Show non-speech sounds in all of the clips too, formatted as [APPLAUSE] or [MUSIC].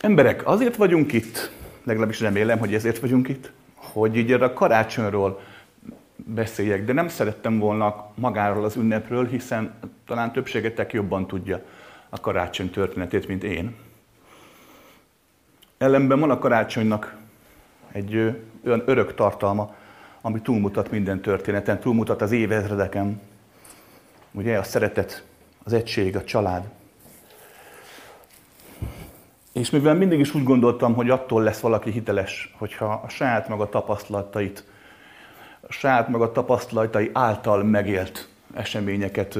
Emberek, azért vagyunk itt, legalábbis remélem, hogy ezért vagyunk itt, hogy így a karácsonyról beszéljek, de nem szerettem volna magáról az ünnepről, hiszen talán többségetek jobban tudja a karácsony történetét, mint én. Ellenben van a karácsonynak egy olyan örök tartalma, ami túlmutat minden történeten, túlmutat az évezredeken. Ugye a szeretet, az egység, a család. És mivel mindig is úgy gondoltam, hogy attól lesz valaki hiteles, hogyha a saját maga tapasztalatait, a saját maga tapasztalatai által megélt eseményeket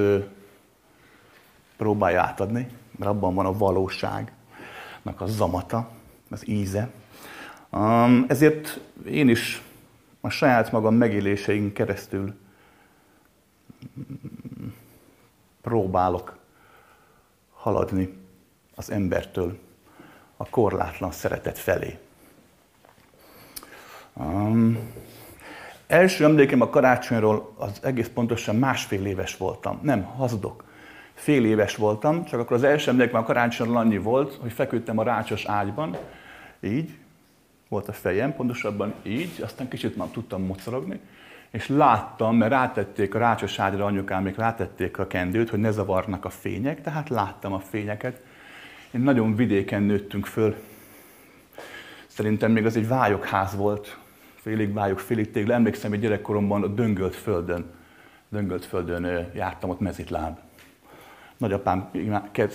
próbálja átadni, mert abban van a valóságnak a zamata, az íze. Um, ezért én is a saját magam megéléseink keresztül próbálok haladni az embertől a korlátlan szeretet felé. Um, első emlékem a karácsonyról az egész pontosan másfél éves voltam. Nem, hazudok. Fél éves voltam, csak akkor az első emlékem a karácsonyról annyi volt, hogy feküdtem a rácsos ágyban, így, volt a fejem, pontosabban így, aztán kicsit már tudtam mocorogni, és láttam, mert rátették a rácsos ágyra anyukám, még rátették a kendőt, hogy ne zavarnak a fények, tehát láttam a fényeket. Én nagyon vidéken nőttünk föl. Szerintem még az egy vályokház volt, félig vályok, félig tégla. Emlékszem, hogy gyerekkoromban a döngölt földön, döngölt földön jártam ott mezitláb. Nagyapám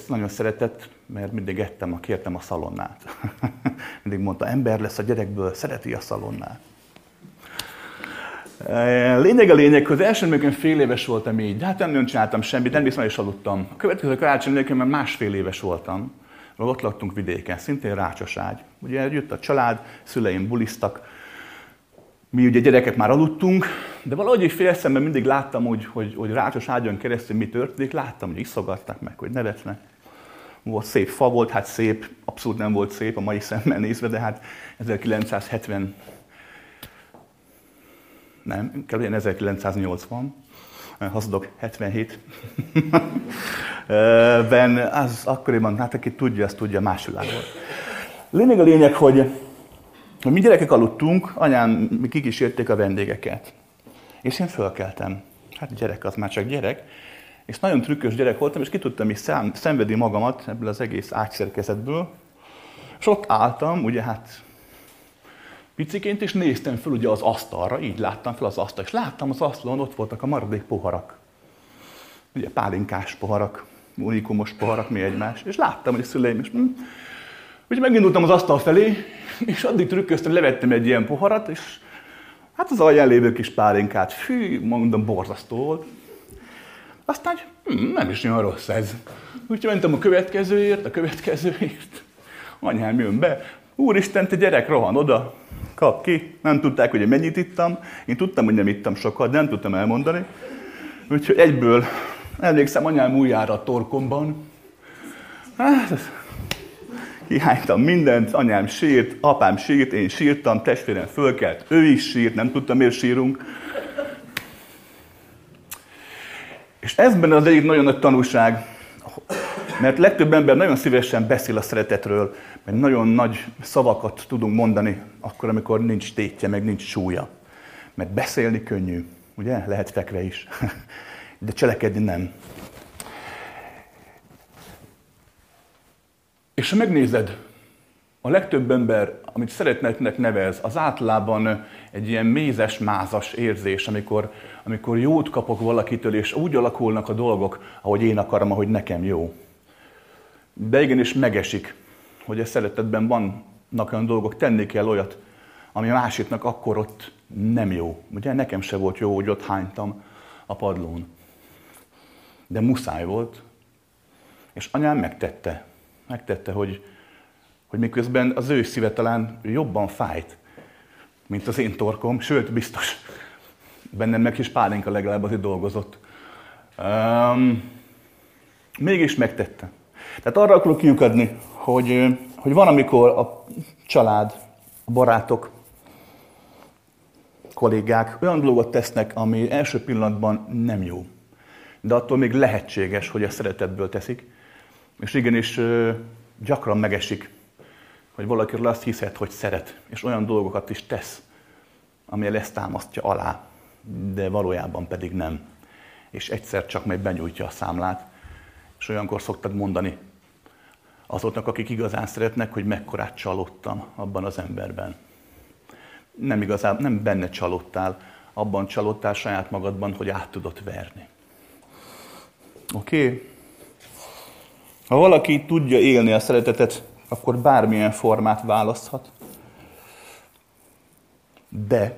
nagyon szeretett, mert mindig ettem, a kértem a szalonnát. [LAUGHS] mindig mondta, ember lesz a gyerekből, szereti a szalonnát. Lényeg a lényeg, hogy az első emlékem fél éves voltam így, de hát nem nagyon csináltam semmit, nem biztos, is aludtam. A következő karácsony emlékem, másfél éves voltam, ott laktunk vidéken, szintén rácsos ágy. Ugye jött a család, szüleim bulisztak, mi ugye gyerekek már aludtunk, de valahogy egy fél szemben mindig láttam, hogy, hogy, hogy rácsos ágyon keresztül mi történik, láttam, hogy iszogattak meg, hogy nevetnek. Volt szép fa volt, hát szép, abszolút nem volt szép a mai szemmel nézve, de hát 1970, nem, inkább 1980, hazudok, 77. [LAUGHS] ben az akkoriban, hát aki tudja, azt tudja, más világ. Lényeg a lényeg, hogy hogy mi gyerekek aludtunk, anyám kikísérték a vendégeket. És én fölkeltem. Hát gyerek az már csak gyerek. És nagyon trükkös gyerek voltam, és ki tudtam is szám, szenvedni magamat ebből az egész ágyszerkezetből. És ott álltam, ugye hát piciként, és néztem föl ugye az asztalra, így láttam fel az asztalt, és láttam az asztalon, ott voltak a maradék poharak. Ugye pálinkás poharak, unikumos poharak, mi egymás. És láttam, hogy a szüleim is, hm, Úgyhogy megindultam az asztal felé, és addig trükköztem, levettem egy ilyen poharat, és hát az alján lévő kis pálinkát, fű, mondom, borzasztó volt. Aztán, hm, nem is olyan rossz ez. Úgyhogy mentem a következőért, a következőért. Anyám jön be, úristen, te gyerek, rohan oda, kap ki. Nem tudták, hogy én mennyit ittam. Én tudtam, hogy nem ittam sokat, de nem tudtam elmondani. Úgyhogy egyből emlékszem anyám újjára a torkomban. Hát, Kihánytam mindent, anyám sírt, apám sírt, én sírtam, testvérem fölkelt, ő is sírt, nem tudtam, miért sírunk. És ez benne az egyik nagyon nagy tanúság, mert legtöbb ember nagyon szívesen beszél a szeretetről, mert nagyon nagy szavakat tudunk mondani akkor, amikor nincs tétje, meg nincs súlya. Mert beszélni könnyű, ugye? Lehet fekve is. [LAUGHS] De cselekedni nem. És ha megnézed, a legtöbb ember, amit szeretnek nevez, az általában egy ilyen mézes, mázas érzés, amikor, amikor jót kapok valakitől, és úgy alakulnak a dolgok, ahogy én akarom, ahogy nekem jó. De igenis megesik, hogy a szeretetben vannak olyan dolgok, tenni kell olyat, ami a másiknak akkor ott nem jó. Ugye nekem se volt jó, hogy ott hánytam a padlón. De muszáj volt, és anyám megtette megtette, hogy, hogy miközben az ő szíve talán jobban fájt, mint az én torkom, sőt, biztos bennem meg is pálinka legalább azért dolgozott. Um, mégis megtette. Tehát arra akarok kiukadni, hogy, hogy van, amikor a család, a barátok, kollégák olyan dolgot tesznek, ami első pillanatban nem jó. De attól még lehetséges, hogy a szeretetből teszik. És igenis gyakran megesik hogy valakiről azt hiszed, hogy szeret, és olyan dolgokat is tesz, ami ezt támasztja alá, de valójában pedig nem. És egyszer csak meg benyújtja a számlát, és olyankor szoktad mondani azoknak, akik igazán szeretnek, hogy mekkorát csalódtam abban az emberben. Nem igazán, nem benne csalódtál, abban csalódtál saját magadban, hogy át tudod verni. Oké? Okay? Ha valaki tudja élni a szeretetet, akkor bármilyen formát választhat. De,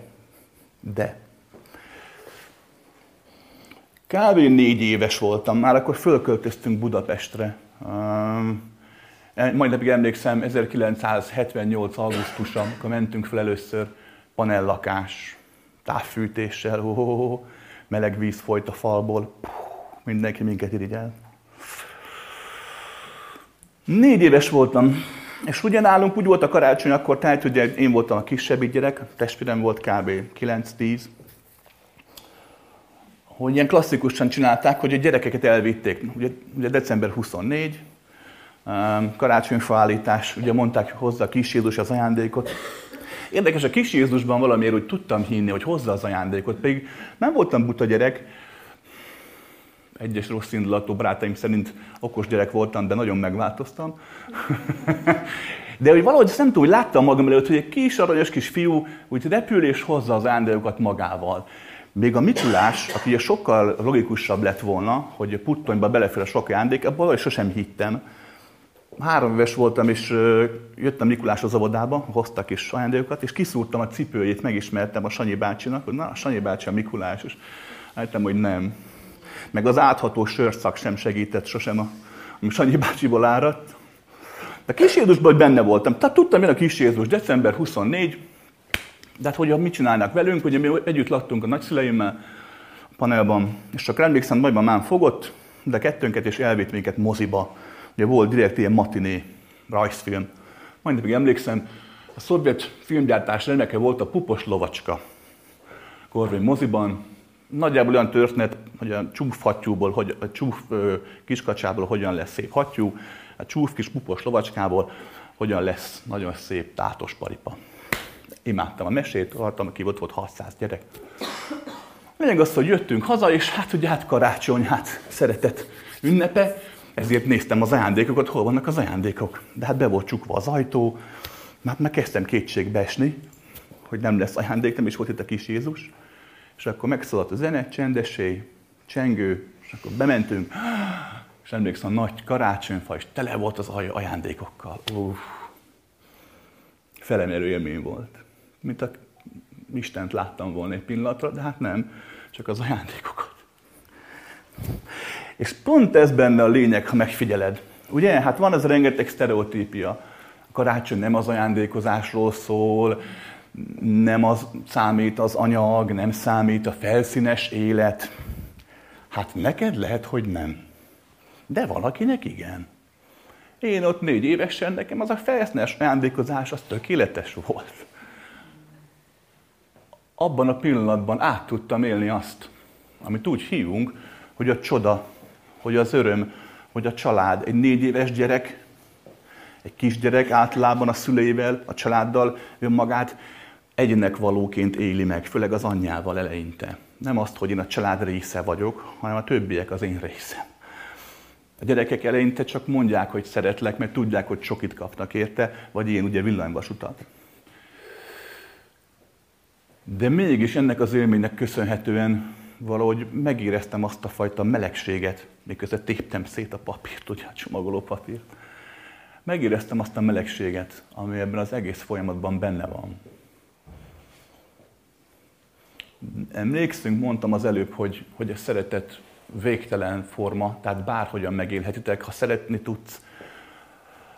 de, kb. négy éves voltam, már akkor fölköltöztünk Budapestre. Majd napig emlékszem, 1978. augusztusa, amikor mentünk fel először, panellakás, távfűtéssel, oh, oh, meleg víz folyt a falból, Puh, mindenki minket irigyel. Négy éves voltam, és ugye nálunk úgy volt a karácsony, akkor tehát, hogy én voltam a kisebbik gyerek, testvérem volt kb. 9-10, hogy ilyen klasszikusan csinálták, hogy a gyerekeket elvitték. Ugye, ugye december 24, um, karácsonyfa állítás, ugye mondták, hozza a kis Jézus az ajándékot. Érdekes, a kis Jézusban valamiért úgy tudtam hinni, hogy hozza az ajándékot, pedig nem voltam buta gyerek, egyes rossz indulatú barátaim szerint okos gyerek voltam, de nagyon megváltoztam. [LAUGHS] de hogy valahogy ezt nem tudom, hogy láttam magam előtt, hogy egy kis aranyos kis fiú úgy repül és hozza az ajándékokat magával. Még a Mikulás, aki ugye sokkal logikusabb lett volna, hogy a puttonyba belefér a sok ajándék, abban valahogy sosem hittem. Három éves voltam, és jöttem Mikulás az óvodába, hoztak is ajándékokat, és kiszúrtam a cipőjét, megismertem a Sanyi bácsinak, hogy na, a Sanyi bácsi a Mikulás, és álltam, hogy nem. Meg az átható sörszak sem segített sosem, a, ami Sanyi bácsiból áradt. De kis Jézusban hogy benne voltam. Tehát tudtam én a kis Jézus, december 24, de hát hogy mit csinálnak velünk, ugye mi együtt laktunk a nagyszüleimmel a panelban, és csak emlékszem, nagymamám fogott, de kettőnket és elvitt minket moziba. Ugye volt direkt ilyen matiné rajzfilm. Majd még emlékszem, a szovjet filmgyártás remeke volt a Pupos lovacska. Korvén moziban. Nagyjából olyan történet, hogy a csúf hattyúból, hogy a csúf kiskacsából hogyan lesz szép hattyú, a csúf kis pupos lovacskából hogyan lesz nagyon szép tátos paripa imádtam a mesét, haltam, aki ott volt 600 gyerek. Lényeg az, hogy jöttünk haza, és hát ugye hát karácsony, hát szeretet ünnepe, ezért néztem az ajándékokat, hol vannak az ajándékok. De hát be volt csukva az ajtó, már meg kezdtem kétségbe esni, hogy nem lesz ajándék, nem is volt itt a kis Jézus. És akkor megszólalt a zene, csendessé, csengő, és akkor bementünk, és emlékszem, a nagy karácsonyfa, és tele volt az ajándékokkal. Uff, felemelő élmény volt mint a Istent láttam volna egy pillanatra, de hát nem, csak az ajándékokat. És pont ez benne a lényeg, ha megfigyeled. Ugye, hát van az rengeteg sztereotípia. A karácsony nem az ajándékozásról szól, nem az számít az anyag, nem számít a felszínes élet. Hát neked lehet, hogy nem. De valakinek igen. Én ott négy évesen, nekem az a felszínes ajándékozás az tökéletes volt abban a pillanatban át tudtam élni azt, amit úgy hívunk, hogy a csoda, hogy az öröm, hogy a család. Egy négy éves gyerek, egy kisgyerek általában a szüleivel, a családdal önmagát egynek valóként éli meg, főleg az anyjával eleinte. Nem azt, hogy én a család része vagyok, hanem a többiek az én részem. A gyerekek eleinte csak mondják, hogy szeretlek, mert tudják, hogy sokit kapnak érte, vagy én ugye villanyvasutat. De mégis ennek az élménynek köszönhetően valahogy megéreztem azt a fajta melegséget, miközben téptem szét a papírt, ugye a csomagoló papírt. Megéreztem azt a melegséget, ami ebben az egész folyamatban benne van. Emlékszünk, mondtam az előbb, hogy, hogy a szeretet végtelen forma, tehát bárhogyan megélhetitek. Ha szeretni tudsz,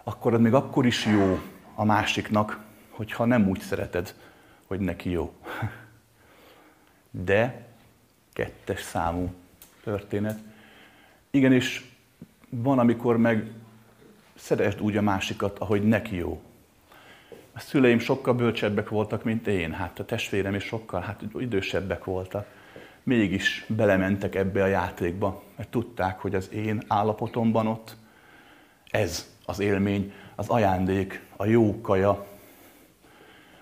akkor az még akkor is jó a másiknak, hogyha nem úgy szereted, hogy neki jó. De kettes számú történet. Igenis, van, amikor meg szeresd úgy a másikat, ahogy neki jó. A szüleim sokkal bölcsebbek voltak, mint én. Hát a testvérem is sokkal hát idősebbek voltak. Mégis belementek ebbe a játékba, mert tudták, hogy az én állapotomban ott ez az élmény, az ajándék, a jó kaja,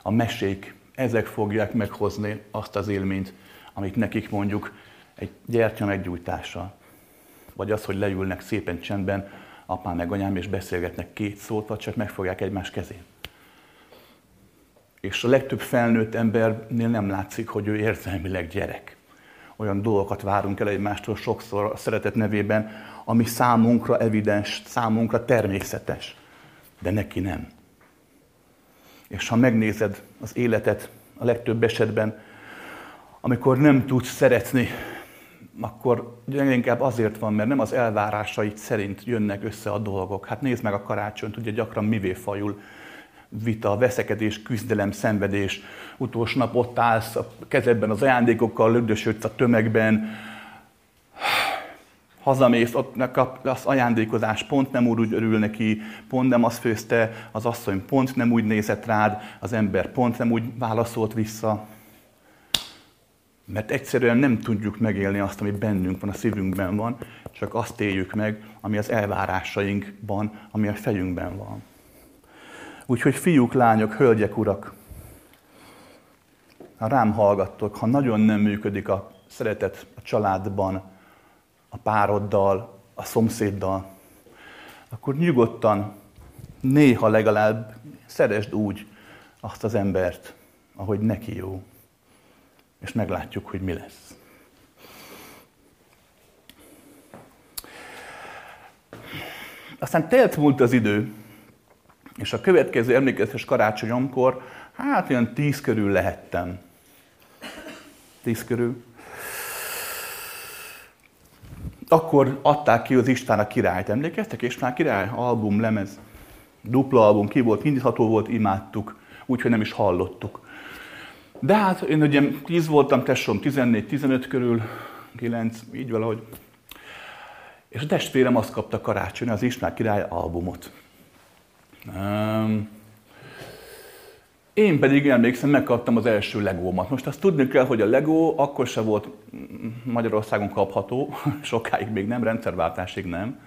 a mesék, ezek fogják meghozni azt az élményt, amit nekik mondjuk egy gyertya meggyújtással. Vagy az, hogy leülnek szépen csendben, apám meg anyám, és beszélgetnek két szót, vagy csak megfogják egymás kezét. És a legtöbb felnőtt embernél nem látszik, hogy ő érzelmileg gyerek. Olyan dolgokat várunk el egymástól sokszor a szeretet nevében, ami számunkra evidens, számunkra természetes. De neki nem. És ha megnézed az életet a legtöbb esetben, amikor nem tudsz szeretni, akkor inkább azért van, mert nem az elvárásait szerint jönnek össze a dolgok. Hát nézd meg a karácsonyt, ugye gyakran mivé fajul vita, veszekedés, küzdelem, szenvedés. Utolsó nap ott állsz a kezedben az ajándékokkal, lögdösödsz a tömegben, hazamész, ott kap, az ajándékozás pont nem úgy örül neki, pont nem azt főzte, az asszony pont nem úgy nézett rád, az ember pont nem úgy válaszolt vissza. Mert egyszerűen nem tudjuk megélni azt, ami bennünk van, a szívünkben van, csak azt éljük meg, ami az elvárásainkban, ami a fejünkben van. Úgyhogy fiúk, lányok, hölgyek, urak, ha rám hallgattok, ha nagyon nem működik a szeretet a családban, a pároddal, a szomszéddal, akkor nyugodtan, néha legalább szeresd úgy azt az embert, ahogy neki jó. És meglátjuk, hogy mi lesz. Aztán telt múlt az idő, és a következő emlékeztes karácsonyomkor, hát olyan tíz körül lehettem. Tíz körül. Akkor adták ki az István a királyt. Emlékeztek? István király? Album, lemez. Dupla album, ki volt, indítható volt, imádtuk. Úgyhogy nem is hallottuk. De hát én ugye 10 voltam, tesóm 14-15 körül, 9, így valahogy. És a testvérem azt kapta karácsony, az István király albumot. Um, én pedig emlékszem, megkaptam az első legómat. Most azt tudni kell, hogy a legó akkor se volt Magyarországon kapható, [LAUGHS] sokáig még nem, rendszerváltásig nem.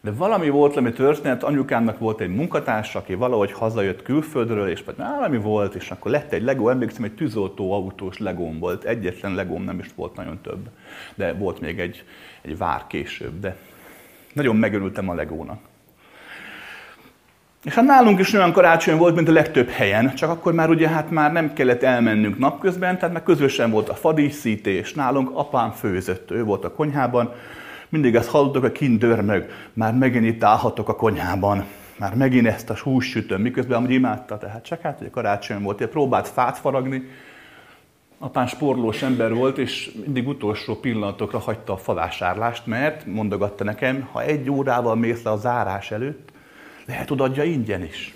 De valami volt, ami történet, anyukámnak volt egy munkatársa, aki valahogy hazajött külföldről, és vagy valami volt, és akkor lett egy legó, emlékszem, egy tűzoltó autós legóm volt, egyetlen legóm nem is volt nagyon több, de volt még egy, egy vár később, de nagyon megörültem a legónak. És hát nálunk is olyan karácsony volt, mint a legtöbb helyen, csak akkor már ugye hát már nem kellett elmennünk napközben, tehát már közösen volt a fadíszítés, nálunk apám főzött, ő volt a konyhában, mindig ezt hallottok, a kint dörmög, már megint itt állhatok a konyhában, már megint ezt a hús sütöm, miközben amúgy imádta, tehát csak hát, hogy karácsony volt, próbált fát faragni, apám sporlós ember volt, és mindig utolsó pillanatokra hagyta a falásárlást, mert mondogatta nekem, ha egy órával mész le a zárás előtt, lehet odaadja ingyen is.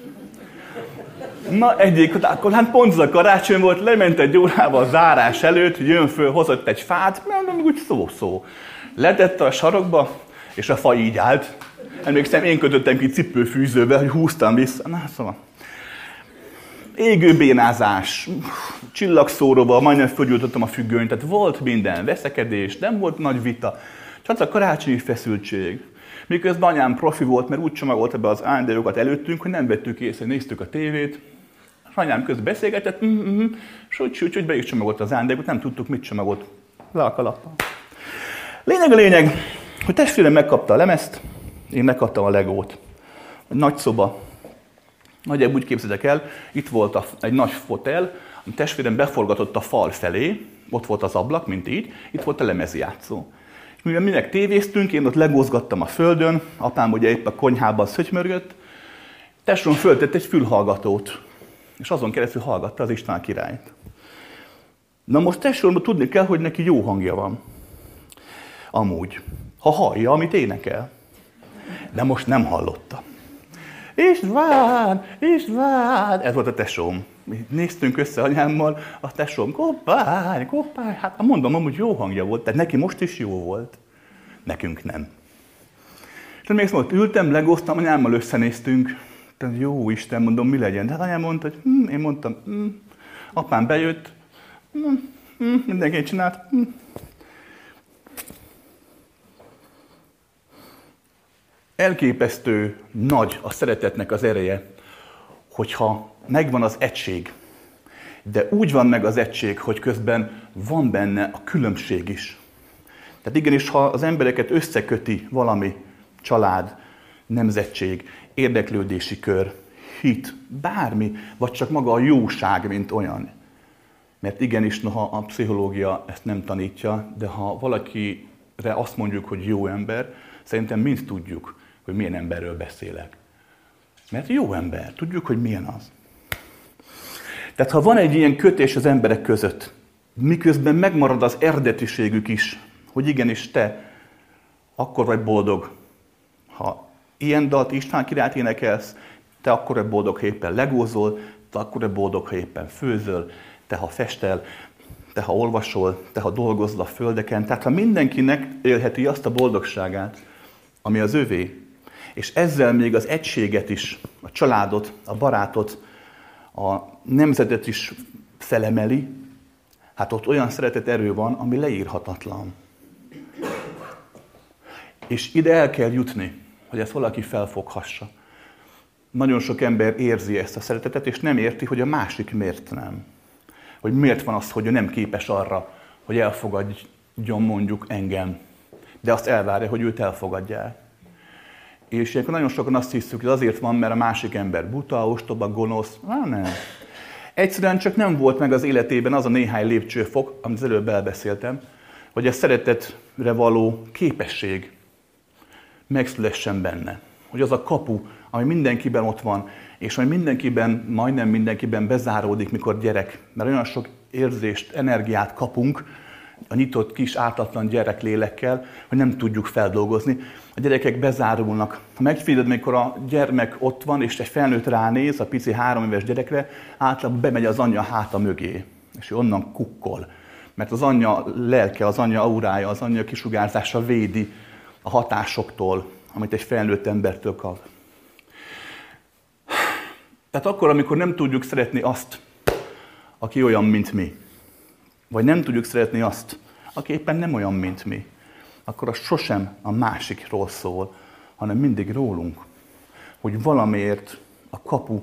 Na egyik, akkor hát pont az a karácsony volt, lement egy órával a zárás előtt, jön föl, hozott egy fát, nem úgy szó-szó. Letette a sarokba, és a fa így állt. Emlékszem, én kötöttem ki cipőfűzőbe, hogy húztam vissza. Na, szóval. Égőbénázás, csillagszóróba, majdnem fölgyújtottam a függönyt, tehát volt minden, veszekedés, nem volt nagy vita, csak a karácsonyi feszültség. Miközben anyám profi volt, mert úgy csomagolta be az ajándékokat előttünk, hogy nem vettük észre, néztük a tévét. Anyám közben beszélgetett, mm-hmm, és úgy, úgy, úgy be is csomagolta az ajándékot, nem tudtuk, mit csomagolt. Le a kalappal. Lényeg a lényeg, hogy testvérem megkapta a lemezt, én megkaptam a legót. Nagy szoba. Nagyjából úgy képzeljek el, itt volt a, egy nagy fotel, a testvérem beforgatott a fal felé, ott volt az ablak, mint így, itt volt a lemezjátszó. Mivel minek tévéztünk, én ott legózgattam a földön, apám ugye épp a konyhában szögymörgött, tesóm föltett egy fülhallgatót, és azon keresztül hallgatta az István királyt. Na most tesóm tudni kell, hogy neki jó hangja van. Amúgy. Ha hallja, amit énekel. De most nem hallotta. István, István, ez volt a tesóm. Néztünk össze anyámmal, a tesóm, koppány, koppány, hát mondom, amúgy jó hangja volt, tehát neki most is jó volt. Nekünk nem. És még szóval ültem, legoztam, anyámmal összenéztünk, tehát jó Isten, mondom, mi legyen. De hát anyám mondta, hogy hm, én mondtam, hm. apám bejött, hm, hm, mindenki csinált, hm. Elképesztő nagy a szeretetnek az ereje, hogyha megvan az egység, de úgy van meg az egység, hogy közben van benne a különbség is. Tehát igenis, ha az embereket összeköti valami, család, nemzetség, érdeklődési kör, hit, bármi, vagy csak maga a jóság, mint olyan. Mert igenis, noha a pszichológia ezt nem tanítja, de ha valakire azt mondjuk, hogy jó ember, szerintem mind tudjuk, hogy milyen emberről beszélek. Mert jó ember, tudjuk, hogy milyen az. Tehát ha van egy ilyen kötés az emberek között, miközben megmarad az eredetiségük is, hogy igenis te akkor vagy boldog, ha ilyen dalt István királyt énekelsz, te akkor vagy boldog, ha éppen legózol, te akkor vagy boldog, ha éppen főzöl, te ha festel, te ha olvasol, te ha dolgozol a földeken. Tehát ha mindenkinek élheti azt a boldogságát, ami az övé, és ezzel még az egységet is, a családot, a barátot, a nemzetet is felemeli, hát ott olyan szeretet erő van, ami leírhatatlan. És ide el kell jutni, hogy ezt valaki felfoghassa. Nagyon sok ember érzi ezt a szeretetet, és nem érti, hogy a másik miért nem. Hogy miért van az, hogy ő nem képes arra, hogy elfogadjon mondjuk engem. De azt elvárja, hogy őt elfogadják. És ilyenkor nagyon sokan azt hiszük, hogy azért van, mert a másik ember buta, ostoba, gonosz. Na, nem. Egyszerűen csak nem volt meg az életében az a néhány lépcsőfok, amit az előbb elbeszéltem, hogy a szeretetre való képesség megszülessen benne. Hogy az a kapu, ami mindenkiben ott van, és ami mindenkiben, majdnem mindenkiben bezáródik, mikor gyerek. Mert olyan sok érzést, energiát kapunk, a nyitott kis ártatlan gyereklélekkel, hogy nem tudjuk feldolgozni. A gyerekek bezárulnak. Ha megfigyeled, mikor a gyermek ott van, és egy felnőtt ránéz, a pici három éves gyerekre, általában bemegy az anyja háta mögé, és ő onnan kukkol. Mert az anyja lelke, az anyja aurája, az anyja kisugárzása védi a hatásoktól, amit egy felnőtt embertől kap. Tehát akkor, amikor nem tudjuk szeretni azt, aki olyan, mint mi, vagy nem tudjuk szeretni azt, aki éppen nem olyan, mint mi, akkor az sosem a másikról szól, hanem mindig rólunk. Hogy valamiért a kapu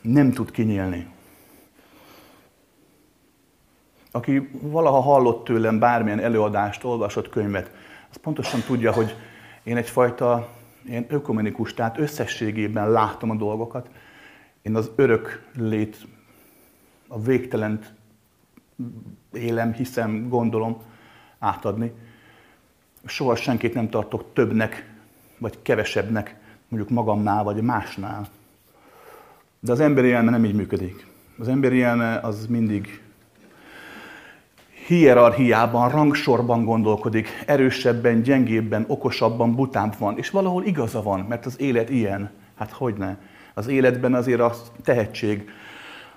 nem tud kinyílni. Aki valaha hallott tőlem bármilyen előadást, olvasott könyvet, az pontosan tudja, hogy én egyfajta én ökumenikus, tehát összességében látom a dolgokat. Én az örök lét, a végtelent élem, hiszem, gondolom átadni. Soha senkit nem tartok többnek, vagy kevesebbnek, mondjuk magamnál, vagy másnál. De az emberi elme nem így működik. Az emberi elme az mindig hierarchiában, rangsorban gondolkodik, erősebben, gyengébben, okosabban, butább van. És valahol igaza van, mert az élet ilyen. Hát hogy ne? Az életben azért a tehetség,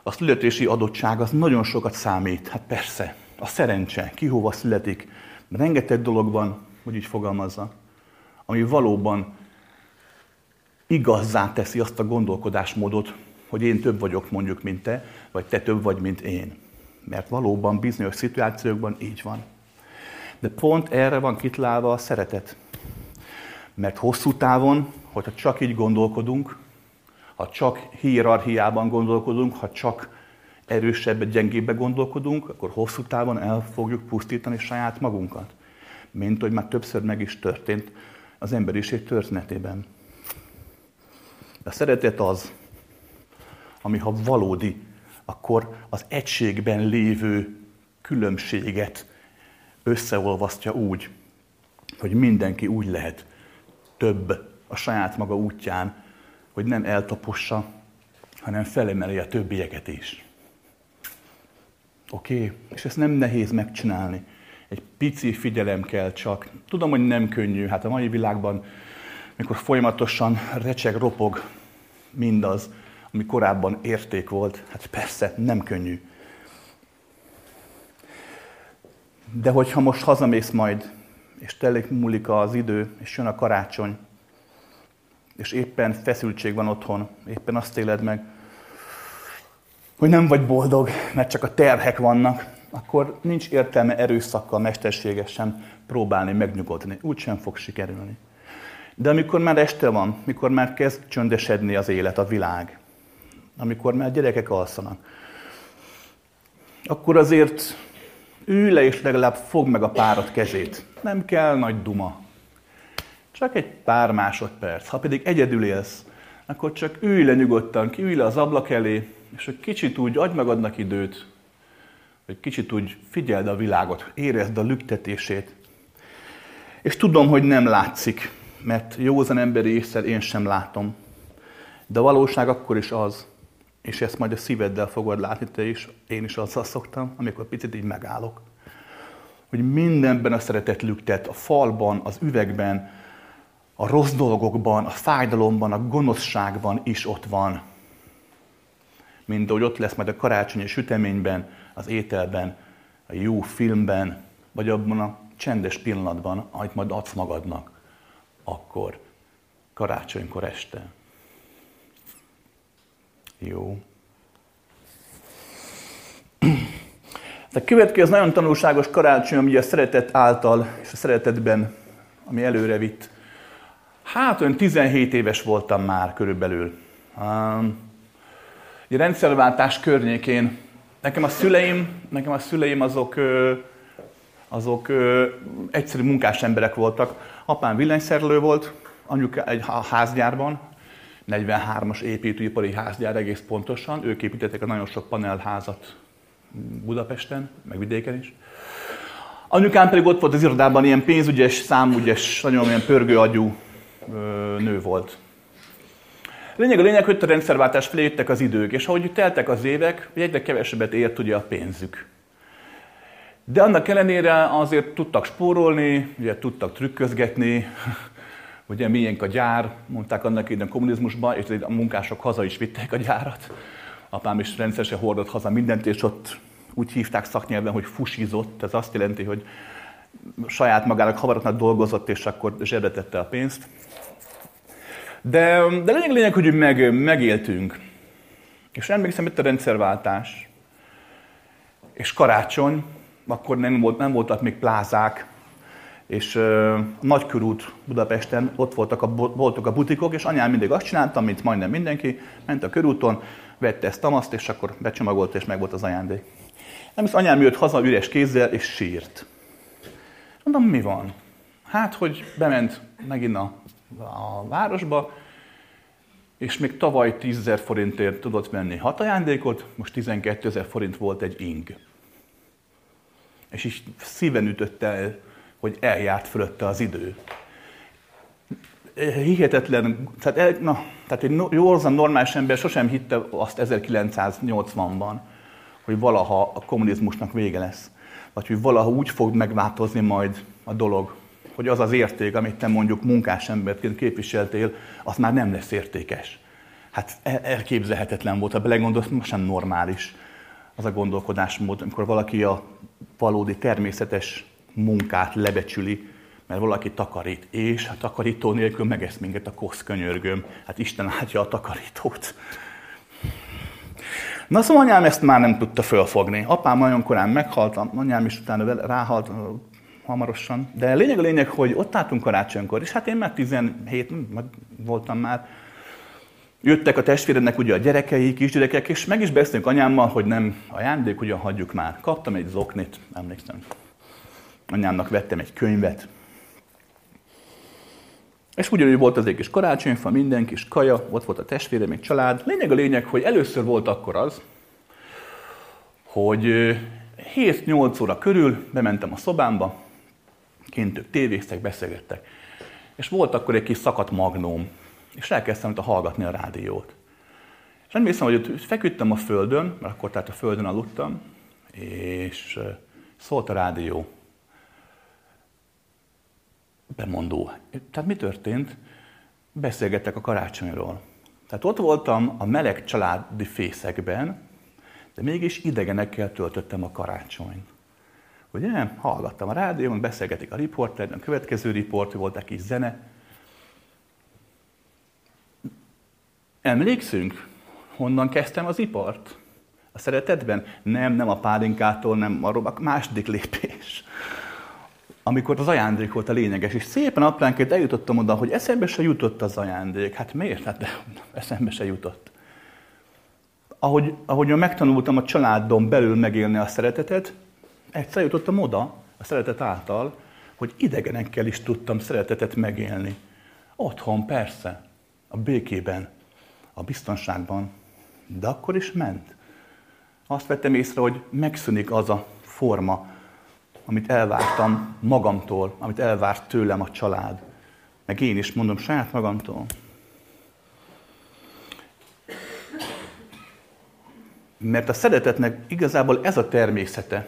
a születési adottság az nagyon sokat számít. Hát persze, a szerencse, ki hova születik. Rengeteg dolog van, hogy így fogalmazza, ami valóban igazzá teszi azt a gondolkodásmódot, hogy én több vagyok mondjuk, mint te, vagy te több vagy, mint én. Mert valóban bizonyos szituációkban így van. De pont erre van kitlálva a szeretet. Mert hosszú távon, hogyha csak így gondolkodunk, ha csak hierarchiában gondolkodunk, ha csak erősebb, gyengébbe gondolkodunk, akkor hosszú távon el fogjuk pusztítani saját magunkat. Mint hogy már többször meg is történt az emberiség történetében. A szeretet az, ami ha valódi, akkor az egységben lévő különbséget összeolvasztja úgy, hogy mindenki úgy lehet több a saját maga útján, hogy nem eltapossa, hanem felemeli a többieket is. Oké? Okay? És ezt nem nehéz megcsinálni. Egy pici figyelem kell csak. Tudom, hogy nem könnyű. Hát a mai világban, mikor folyamatosan recseg, ropog mindaz, ami korábban érték volt, hát persze, nem könnyű. De hogyha most hazamész majd, és telik múlik az idő, és jön a karácsony, és éppen feszültség van otthon, éppen azt éled meg, hogy nem vagy boldog, mert csak a terhek vannak, akkor nincs értelme erőszakkal, mesterségesen próbálni megnyugodni. Úgy sem fog sikerülni. De amikor már este van, mikor már kezd csöndesedni az élet, a világ, amikor már gyerekek alszanak, akkor azért ülj le és legalább fog meg a párat kezét. Nem kell nagy duma. Csak egy pár másodperc. Ha pedig egyedül élsz, akkor csak ülj le nyugodtan, ülj le az ablak elé, és egy kicsit úgy adj magadnak időt, hogy kicsit úgy figyeld a világot, érezd a lüktetését. És tudom, hogy nem látszik, mert józan emberi észre én sem látom. De a valóság akkor is az, és ezt majd a szíveddel fogod látni te is, én is azzal szoktam, amikor picit így megállok, hogy mindenben a szeretet lüktet, a falban, az üvegben, a rossz dolgokban, a fájdalomban, a gonoszságban is ott van. Mint ahogy ott lesz majd a karácsonyi süteményben, az ételben, a jó filmben, vagy abban a csendes pillanatban, amit majd adsz magadnak, akkor karácsonykor este. Jó. A következő nagyon tanulságos karácsony, ami a szeretet által és a szeretetben, ami előre vitt. Hát olyan 17 éves voltam már körülbelül. Um, a rendszerváltás környékén nekem a szüleim, nekem a szüleim azok, azok egyszerű munkás emberek voltak. Apám villanyszerelő volt, anyuka egy házgyárban, 43-as építőipari házgyár egész pontosan. Ők építettek a nagyon sok panelházat Budapesten, meg vidéken is. Anyukám pedig ott volt az irodában, ilyen pénzügyes, számügyes, nagyon ilyen pörgőagyú nő volt. Lényeg a lényeg, hogy a rendszerváltás felé jöttek az idők, és ahogy teltek az évek, egyre kevesebbet ért ugye a pénzük. De annak ellenére azért tudtak spórolni, ugye tudtak trükközgetni, [LAUGHS] ugye miénk a gyár, mondták annak idején a kommunizmusban, és a munkások haza is vitték a gyárat. Apám is rendszeresen hordott haza mindent, és ott úgy hívták szaknyelven, hogy fusizott. Ez azt jelenti, hogy saját magának havaratnak dolgozott, és akkor zsebretette a pénzt. De, de lényeg, lényeg, hogy meg, megéltünk. És emlékszem, itt a rendszerváltás. És karácsony, akkor nem, volt, nem voltak még plázák, és uh, Nagykörút Budapesten, ott voltak a, voltak a butikok, és anyám mindig azt csinálta, mint majdnem mindenki, ment a körúton, vette ezt tamaszt, és akkor becsomagolt, és meg volt az ajándék. Nem hisz, anyám jött haza üres kézzel, és sírt. Mondom, mi van? Hát, hogy bement megint a, a városba, és még tavaly 10 ezer forintért tudott venni hat ajándékot, most 12 ezer forint volt egy ing. És is szíven ütötte el, hogy eljárt fölötte az idő. Hihetetlen, tehát, el, na, tehát egy józan normális ember sosem hitte azt 1980-ban, hogy valaha a kommunizmusnak vége lesz. Vagy hogy valaha úgy fog megváltozni majd a dolog, hogy az az érték, amit te mondjuk munkás emberként képviseltél, az már nem lesz értékes. Hát elképzelhetetlen volt, ha belegondolsz, most sem normális az a gondolkodásmód, amikor valaki a valódi természetes munkát lebecsüli, mert valaki takarít, és a takarító nélkül megesz minket a kosz könyörgöm. Hát Isten látja a takarítót. Na szóval anyám ezt már nem tudta fölfogni. Apám nagyon korán meghalt, anyám is utána ráhalt hamarosan. De lényeg a lényeg, hogy ott álltunk karácsonykor, és hát én már 17 hm, voltam már. Jöttek a testvérednek ugye a gyerekei, kisgyerekek, és meg is beszélünk anyámmal, hogy nem ajándék, ugyan hagyjuk már. Kaptam egy zoknit, emlékszem. Anyámnak vettem egy könyvet, és ugyanúgy volt az egy kis karácsonyfa, minden kis kaja, ott volt a testvére, még család. Lényeg a lényeg, hogy először volt akkor az, hogy 7-8 óra körül bementem a szobámba, kint ők tévéztek, beszélgettek. És volt akkor egy kis szakadt magnóm, és elkezdtem a hallgatni a rádiót. És emlékszem, hogy ott feküdtem a földön, mert akkor tehát a földön aludtam, és szólt a rádió bemondó. Tehát mi történt? Beszélgettek a karácsonyról. Tehát ott voltam a meleg családi fészekben, de mégis idegenekkel töltöttem a karácsonyt. Ugye? Hallgattam a rádión, beszélgetik a riporter, a következő riport, volt egy kis zene. Emlékszünk, honnan kezdtem az ipart? A szeretetben? Nem, nem a pálinkától, nem a robak, második lépés amikor az ajándék volt a lényeges, és szépen apránként eljutottam oda, hogy eszembe se jutott az ajándék. Hát miért? Hát de eszembe se jutott. Ahogy, ahogy megtanultam a családon belül megélni a szeretetet, egyszer jutottam oda, a szeretet által, hogy idegenekkel is tudtam szeretetet megélni. Otthon persze, a békében, a biztonságban, de akkor is ment. Azt vettem észre, hogy megszűnik az a forma, amit elvártam magamtól, amit elvárt tőlem a család. Meg én is mondom saját magamtól. Mert a szeretetnek igazából ez a természete.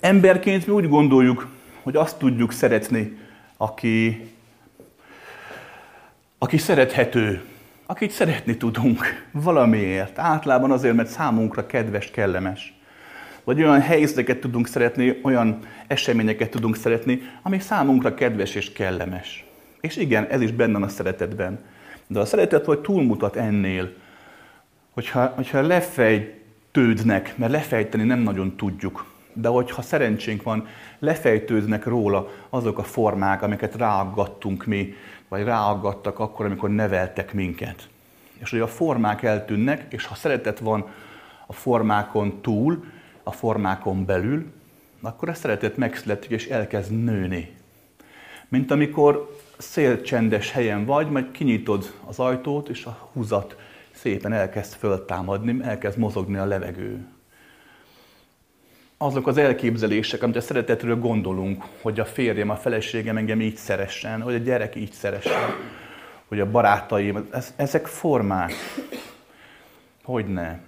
Emberként mi úgy gondoljuk, hogy azt tudjuk szeretni, aki, aki szerethető, akit szeretni tudunk [LAUGHS] valamiért. Általában azért, mert számunkra kedves, kellemes. Vagy olyan helyzeteket tudunk szeretni, olyan eseményeket tudunk szeretni, ami számunkra kedves és kellemes. És igen, ez is benne van a szeretetben. De a szeretet vagy túlmutat ennél. Hogyha, hogyha lefejtődnek, mert lefejteni nem nagyon tudjuk, de hogyha szerencsénk van, lefejtőznek róla azok a formák, amiket ráaggattunk mi, vagy ráaggattak akkor, amikor neveltek minket. És hogy a formák eltűnnek, és ha szeretet van a formákon túl, a formákon belül, akkor a szeretet megszületik és elkezd nőni. Mint amikor szélcsendes helyen vagy, majd kinyitod az ajtót, és a húzat szépen elkezd föltámadni, elkezd mozogni a levegő. Azok az elképzelések, amit a szeretetről gondolunk, hogy a férjem, a feleségem engem így szeressen, hogy a gyerek így szeressen, hogy a barátaim, ezek formák. Hogy ne?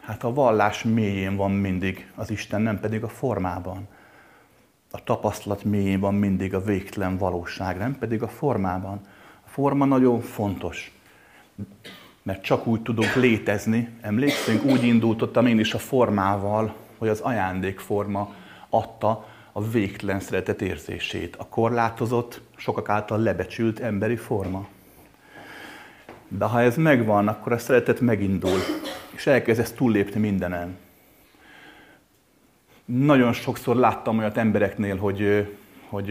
Hát a vallás mélyén van mindig az Isten, nem pedig a formában. A tapasztalat mélyén van mindig a végtelen valóság, nem pedig a formában. A forma nagyon fontos, mert csak úgy tudunk létezni. Emlékszünk, úgy indultottam én is a formával, hogy az ajándékforma adta a végtelen szeretet érzését, a korlátozott, sokak által lebecsült emberi forma. De ha ez megvan, akkor a szeretet megindul, és elkezdesz túllépni mindenen. Nagyon sokszor láttam olyat embereknél, hogy, hogy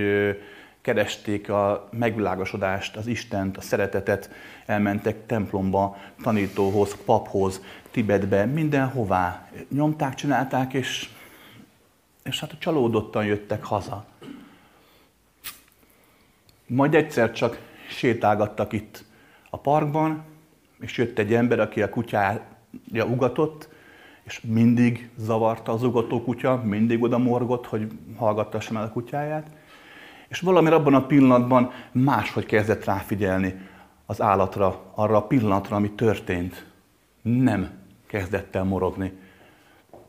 keresték a megvilágosodást, az Istent, a szeretetet, elmentek templomba, tanítóhoz, paphoz, Tibetbe, mindenhová. Nyomták, csinálták, és, és hát csalódottan jöttek haza. Majd egyszer csak sétálgattak itt a parkban, és jött egy ember, aki a kutyája ugatott, és mindig zavarta az ugató kutya, mindig oda morgott, hogy hallgattassam el a kutyáját. És valami abban a pillanatban máshogy kezdett ráfigyelni az állatra, arra a pillanatra, ami történt. Nem kezdett el morogni.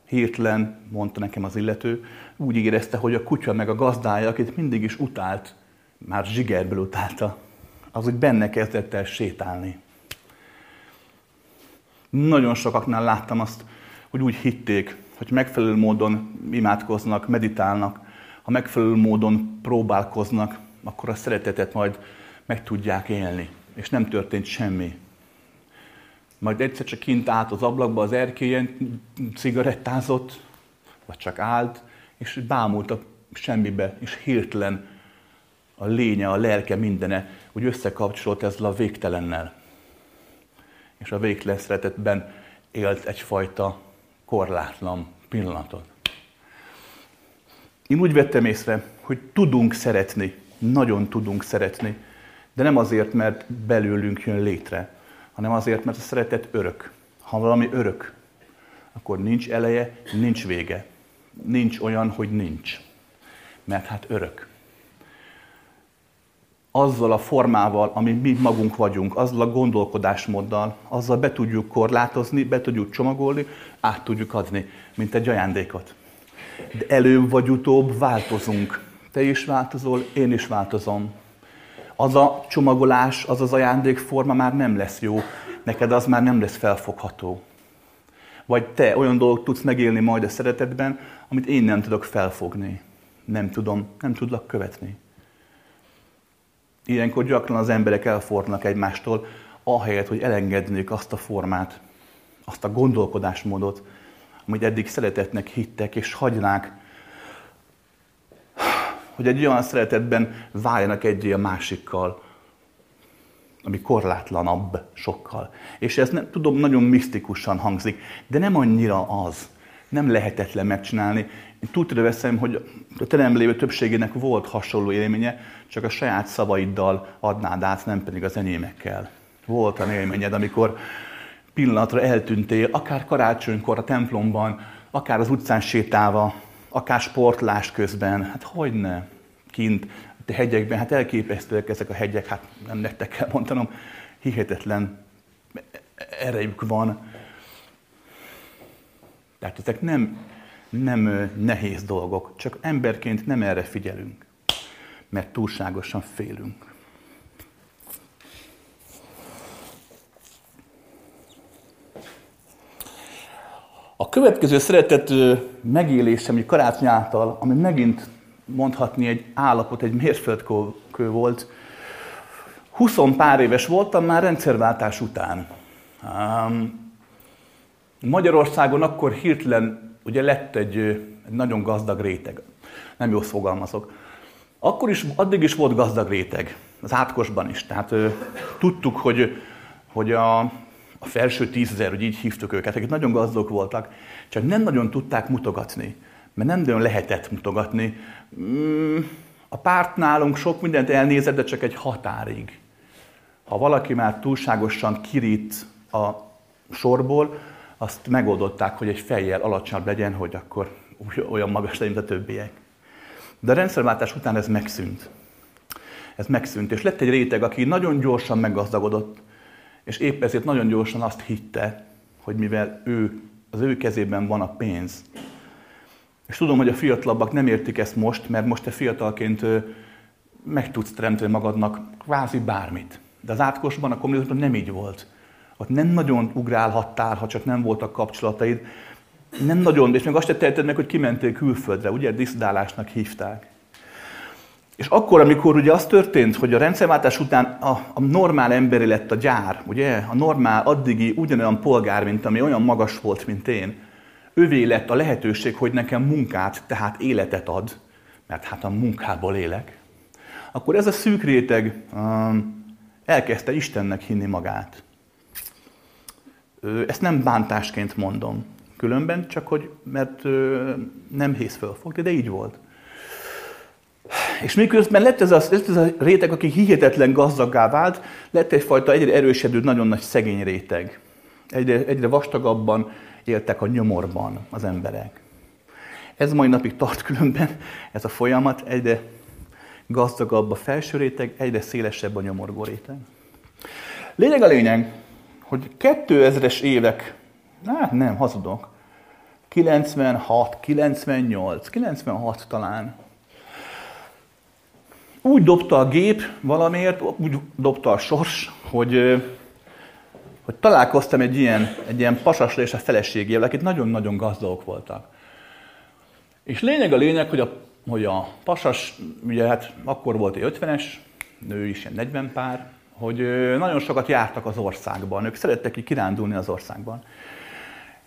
Hirtelen, mondta nekem az illető, úgy érezte, hogy a kutya meg a gazdája, akit mindig is utált, már zsigerből utálta, az úgy benne kezdett el sétálni. Nagyon sokaknál láttam azt, hogy úgy hitték, hogy megfelelő módon imádkoznak, meditálnak, ha megfelelő módon próbálkoznak, akkor a szeretetet majd meg tudják élni. És nem történt semmi. Majd egyszer csak kint állt az ablakba az erkélyen, cigarettázott, vagy csak állt, és bámult a semmibe, és hirtelen a lénye, a lelke, mindene, úgy összekapcsolt ezzel a végtelennel. És a végtelen szeretetben élt egyfajta korlátlan pillanatot. Én úgy vettem észre, hogy tudunk szeretni, nagyon tudunk szeretni, de nem azért, mert belőlünk jön létre, hanem azért, mert a szeretet örök. Ha valami örök, akkor nincs eleje, nincs vége. Nincs olyan, hogy nincs. Mert hát örök. Azzal a formával, ami mi magunk vagyunk, azzal a gondolkodásmóddal, azzal be tudjuk korlátozni, be tudjuk csomagolni, át tudjuk adni, mint egy ajándékot. De előbb vagy utóbb változunk. Te is változol, én is változom. Az a csomagolás, az az ajándékforma már nem lesz jó, neked az már nem lesz felfogható. Vagy te olyan dolgot tudsz megélni majd a szeretetben, amit én nem tudok felfogni. Nem tudom, nem tudlak követni. Ilyenkor gyakran az emberek elfordulnak egymástól, ahelyett, hogy elengednék azt a formát, azt a gondolkodásmódot, amit eddig szeretetnek hittek, és hagynák, hogy egy olyan szeretetben váljanak egyé a másikkal, ami korlátlanabb sokkal. És ez nem, tudom, nagyon misztikusan hangzik, de nem annyira az. Nem lehetetlen megcsinálni. Én tudra veszem, hogy a terem lévő többségének volt hasonló élménye, csak a saját szavaiddal adnád át, nem pedig az enyémekkel. Volt a élményed, amikor pillanatra eltűntél, akár karácsonykor a templomban, akár az utcán sétálva, akár sportlás közben, hát hogy ne, kint, a hegyekben, hát elképesztőek ezek a hegyek, hát nem nektek kell mondanom, hihetetlen erejük van. Tehát ezek nem, nem nehéz dolgok, csak emberként nem erre figyelünk, mert túlságosan félünk. A következő szeretett megélésem egy karácsony által, ami megint mondhatni egy állapot, egy mérföldkő volt. 20 pár éves voltam már rendszerváltás után. Magyarországon akkor hirtelen ugye lett egy, egy nagyon gazdag réteg. Nem jól fogalmazok. Akkor is, addig is volt gazdag réteg, az átkosban is. Tehát ö, tudtuk, hogy, hogy a, a felső tízezer, hogy így hívtuk őket, akik nagyon gazdagok voltak, csak nem nagyon tudták mutogatni, mert nem nagyon lehetett mutogatni. Mm, a párt nálunk sok mindent elnézett, de csak egy határig. Ha valaki már túlságosan kirít a sorból, azt megoldották, hogy egy fejjel alacsonyabb legyen, hogy akkor olyan magas legyen, mint a többiek. De a rendszerváltás után ez megszűnt. Ez megszűnt, és lett egy réteg, aki nagyon gyorsan meggazdagodott, és épp ezért nagyon gyorsan azt hitte, hogy mivel ő, az ő kezében van a pénz, és tudom, hogy a fiatalabbak nem értik ezt most, mert most te fiatalként meg tudsz teremteni magadnak kvázi bármit. De az átkosban, a kommunizmusban nem így volt. Ott nem nagyon ugrálhattál, ha csak nem voltak kapcsolataid. Nem nagyon, és még azt se teheted meg, hogy kimentél külföldre, ugye diszidálásnak hívták. És akkor, amikor ugye az történt, hogy a rendszerváltás után a, a normál emberi lett a gyár, ugye, a normál addigi ugyanolyan polgár, mint ami olyan magas volt, mint én, ővé lett a lehetőség, hogy nekem munkát, tehát életet ad, mert hát a munkából élek, akkor ez a szűk réteg um, elkezdte Istennek hinni magát. Ezt nem bántásként mondom, különben, csak hogy, mert nem hész fölfogni, de így volt. És miközben lett ez, a, lett ez a réteg, aki hihetetlen gazdaggá vált, lett egyfajta egyre erősödő, nagyon nagy szegény réteg. Egyre, egyre vastagabban éltek a nyomorban az emberek. Ez mai napig tart különben, ez a folyamat, egyre gazdagabb a felső réteg, egyre szélesebb a nyomorgó réteg. Lényeg a lényeg, hogy 2000-es évek, hát nem, hazudok, 96, 98, 96 talán, úgy dobta a gép valamiért, úgy dobta a sors, hogy, hogy találkoztam egy ilyen, egy ilyen pasasra és a feleségével, akik nagyon-nagyon gazdagok voltak. És lényeg a lényeg, hogy a, hogy a pasas, ugye hát akkor volt egy 50-es, nő is ilyen 40 pár, hogy nagyon sokat jártak az országban, ők szerettek ki kirándulni az országban.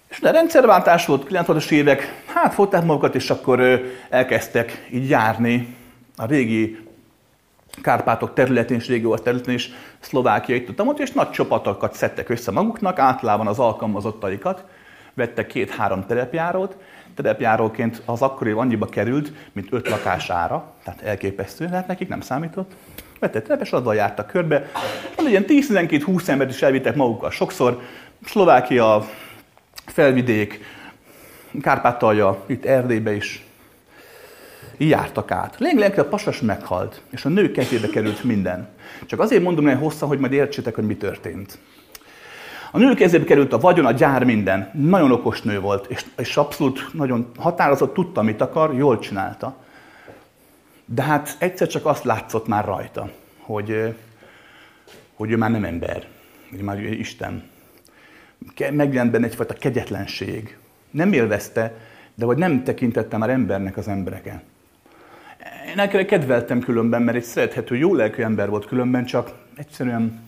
És a rendszerváltás volt, 90-es évek, hát fogták magukat, és akkor elkezdtek így járni a régi Kárpátok területén és régiós területén is Szlovákia itt tudtam ott, és nagy csapatokat szedtek össze maguknak, általában az alkalmazottaikat, vettek két-három terepjárót, terepjáróként az akkori annyiba került, mint öt lakására, tehát elképesztő, hát nekik nem számított. Vettek terepes, azzal jártak körbe, van ilyen 10-12-20 embert is elvittek magukkal sokszor, Szlovákia, felvidék, Kárpátalja, itt Erdélybe is így jártak át. Lényeg, a pasas meghalt, és a nő kezébe került minden. Csak azért mondom el hosszan, hogy majd értsétek, hogy mi történt. A nő kezébe került a vagyon, a gyár, minden. Nagyon okos nő volt, és, és abszolút nagyon határozott, tudta, mit akar, jól csinálta. De hát egyszer csak azt látszott már rajta, hogy, hogy ő már nem ember, hogy már ő Isten. Megjelent benne egyfajta kegyetlenség. Nem élvezte, de vagy nem tekintette már embernek az embereket. Én elkezdve kedveltem különben, mert egy szerethető, jó lelkű ember volt különben, csak egyszerűen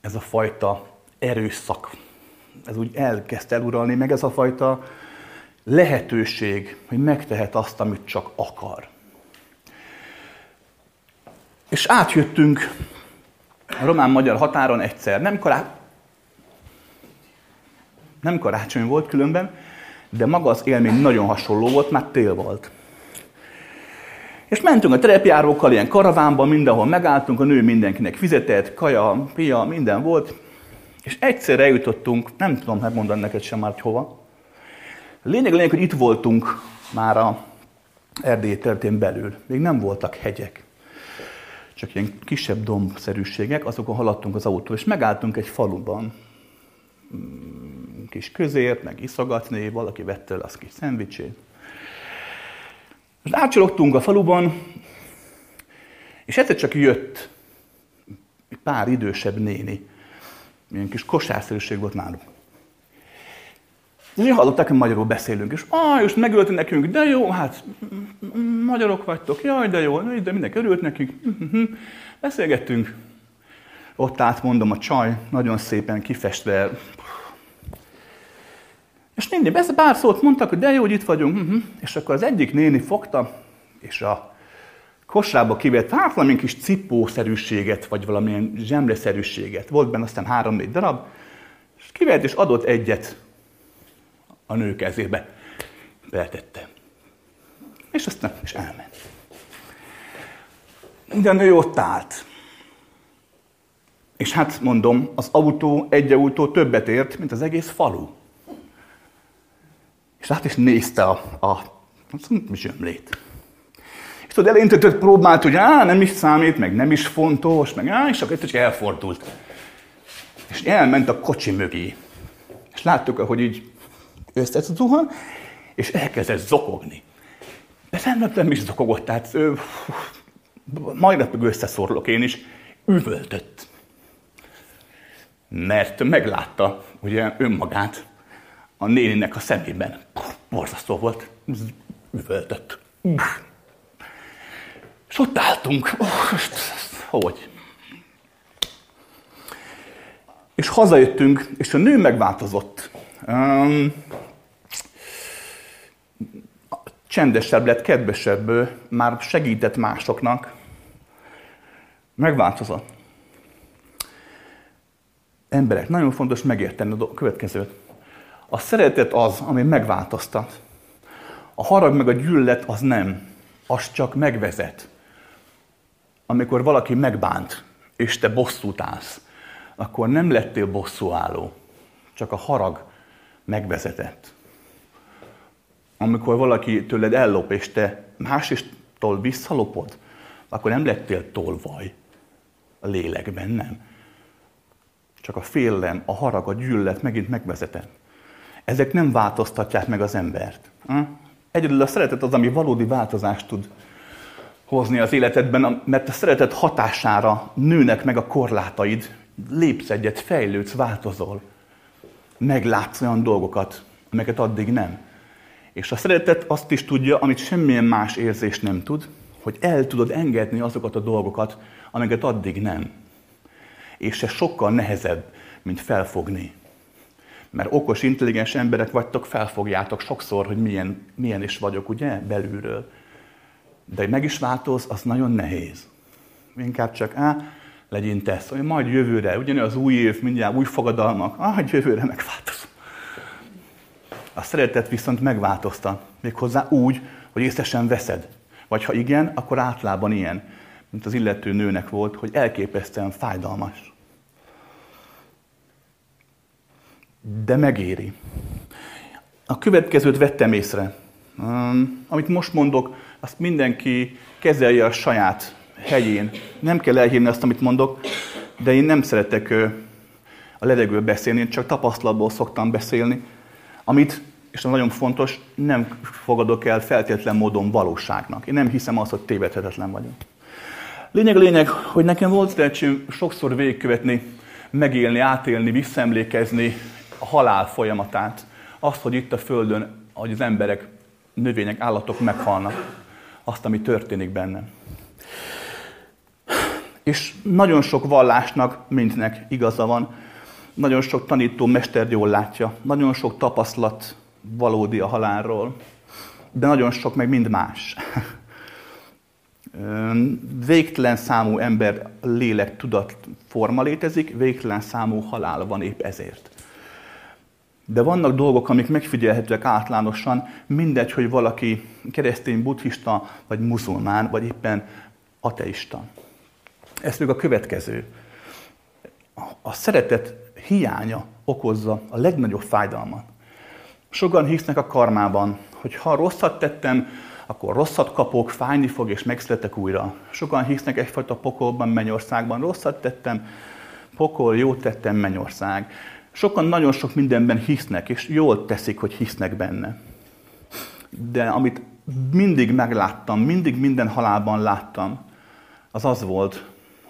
ez a fajta erőszak, ez úgy elkezdte eluralni, meg ez a fajta lehetőség, hogy megtehet azt, amit csak akar. És átjöttünk a román-magyar határon egyszer. Nem, kará... nem karácsony volt különben, de maga az élmény nagyon hasonló volt, már tél volt. És mentünk a terepjárókkal, ilyen karavánban, mindenhol megálltunk, a nő mindenkinek fizetett, kaja, pia, minden volt. És egyszer eljutottunk, nem tudom megmondani neked sem már, hogy hova. Lényeg, lényeg, hogy itt voltunk már a Erdély területén belül. Még nem voltak hegyek. Csak ilyen kisebb dombszerűségek, azokon haladtunk az autó, és megálltunk egy faluban. Mm, kis közért, meg iszogatni, valaki vette el az kis szendvicsét. És átcsalogtunk a faluban, és egyszer csak jött pár idősebb néni. Milyen kis kosárszerűség volt náluk. És hallották, hogy magyarul beszélünk, és ah, és megölti nekünk, de jó, hát magyarok vagytok, jaj, de jó, de mindenki örült nekünk. Beszélgettünk. Ott át mondom a csaj, nagyon szépen kifestve. És néni, persze pár szót mondtak, hogy de jó, hogy itt vagyunk. És akkor az egyik néni fogta, és a kosrába kivett hát valamilyen kis cipószerűséget, vagy valamilyen zsemleszerűséget. Volt benne aztán három-négy darab, és kivett és adott egyet a nő kezébe. Betette. És aztán is elment. De a nő ott állt. És hát mondom, az autó, egy autó többet ért, mint az egész falu. És hát is nézte a, a zsömlét. És tudod, elintett, próbált, hogy á, nem is számít, meg nem is fontos, meg á, és akkor csak elfordult. És elment a kocsi mögé. És láttuk, ahogy így összezuhan, és elkezdett zokogni. De nem, nem is zokogott, tehát ő, majdnem összeszorlok én is, üvöltött. Mert meglátta ugye önmagát a néninek a szemében. Borzasztó volt, üvöltött. És ott álltunk. Hogy? És hazajöttünk, és a nő megváltozott. Um, csendesebb lett, kedvesebb, már segített másoknak. Megváltozott. Emberek, nagyon fontos megérteni a következőt. A szeretet az, ami megváltoztat. A harag meg a gyűlölet az nem. Az csak megvezet. Amikor valaki megbánt, és te bosszút állsz, akkor nem lettél bosszúálló. Csak a harag megvezetett amikor valaki tőled ellop, és te másistól visszalopod, akkor nem lettél tolvaj a lélekben, nem. Csak a félelem, a harag, a gyűlölet megint megvezeted. Ezek nem változtatják meg az embert. Egyedül a szeretet az, ami valódi változást tud hozni az életedben, mert a szeretet hatására nőnek meg a korlátaid, lépsz egyet, fejlődsz, változol. Meglátsz olyan dolgokat, amelyeket addig nem. És a szeretet azt is tudja, amit semmilyen más érzés nem tud, hogy el tudod engedni azokat a dolgokat, amiket addig nem. És ez sokkal nehezebb, mint felfogni. Mert okos, intelligens emberek vagytok, felfogjátok sokszor, hogy milyen, milyen is vagyok, ugye, belülről. De meg is változ, az nagyon nehéz. Inkább csak, á, legyen tesz, hogy majd jövőre, ugyanaz az új év, mindjárt új fogadalmak, ah, jövőre megváltoz. A szeretet viszont megváltoztat. Méghozzá úgy, hogy észre veszed. Vagy ha igen, akkor átlában ilyen, mint az illető nőnek volt, hogy elképesztően fájdalmas. De megéri. A következőt vettem észre. Amit most mondok, azt mindenki kezelje a saját helyén. Nem kell elhívni azt, amit mondok, de én nem szeretek a levegőből beszélni, én csak tapasztalatból szoktam beszélni, amit és ez nagyon fontos, nem fogadok el feltétlen módon valóságnak. Én nem hiszem azt, hogy tévedhetetlen vagyok. Lényeg a lényeg, hogy nekem volt lehetőség sokszor végigkövetni, megélni, átélni, visszaemlékezni a halál folyamatát. Azt, hogy itt a Földön, hogy az emberek, növények, állatok meghalnak. Azt, ami történik bennem. És nagyon sok vallásnak, mintnek igaza van. Nagyon sok tanító mester jól látja. Nagyon sok tapasztalat valódi a halálról, de nagyon sok meg mind más. [LAUGHS] Végtelen számú ember lélek tudat forma létezik, végtelen számú halál van épp ezért. De vannak dolgok, amik megfigyelhetőek átlánosan, mindegy, hogy valaki keresztény, buddhista, vagy muzulmán, vagy éppen ateista. Ez még a következő. A szeretet hiánya okozza a legnagyobb fájdalmat. Sokan hisznek a karmában, hogy ha rosszat tettem, akkor rosszat kapok, fájni fog, és megszületek újra. Sokan hisznek egyfajta pokolban, mennyországban. Rosszat tettem, pokol, jót tettem, mennyország. Sokan nagyon sok mindenben hisznek, és jól teszik, hogy hisznek benne. De amit mindig megláttam, mindig minden halálban láttam, az az volt,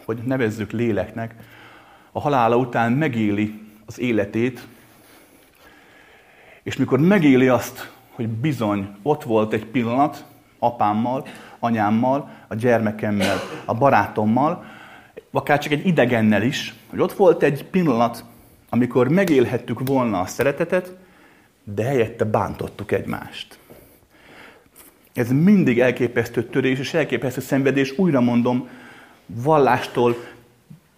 hogy nevezzük léleknek, a halála után megéli az életét, és mikor megéli azt, hogy bizony ott volt egy pillanat apámmal, anyámmal, a gyermekemmel, a barátommal, akár csak egy idegennel is, hogy ott volt egy pillanat, amikor megélhettük volna a szeretetet, de helyette bántottuk egymást. Ez mindig elképesztő törés és elképesztő szenvedés, újra mondom, vallástól,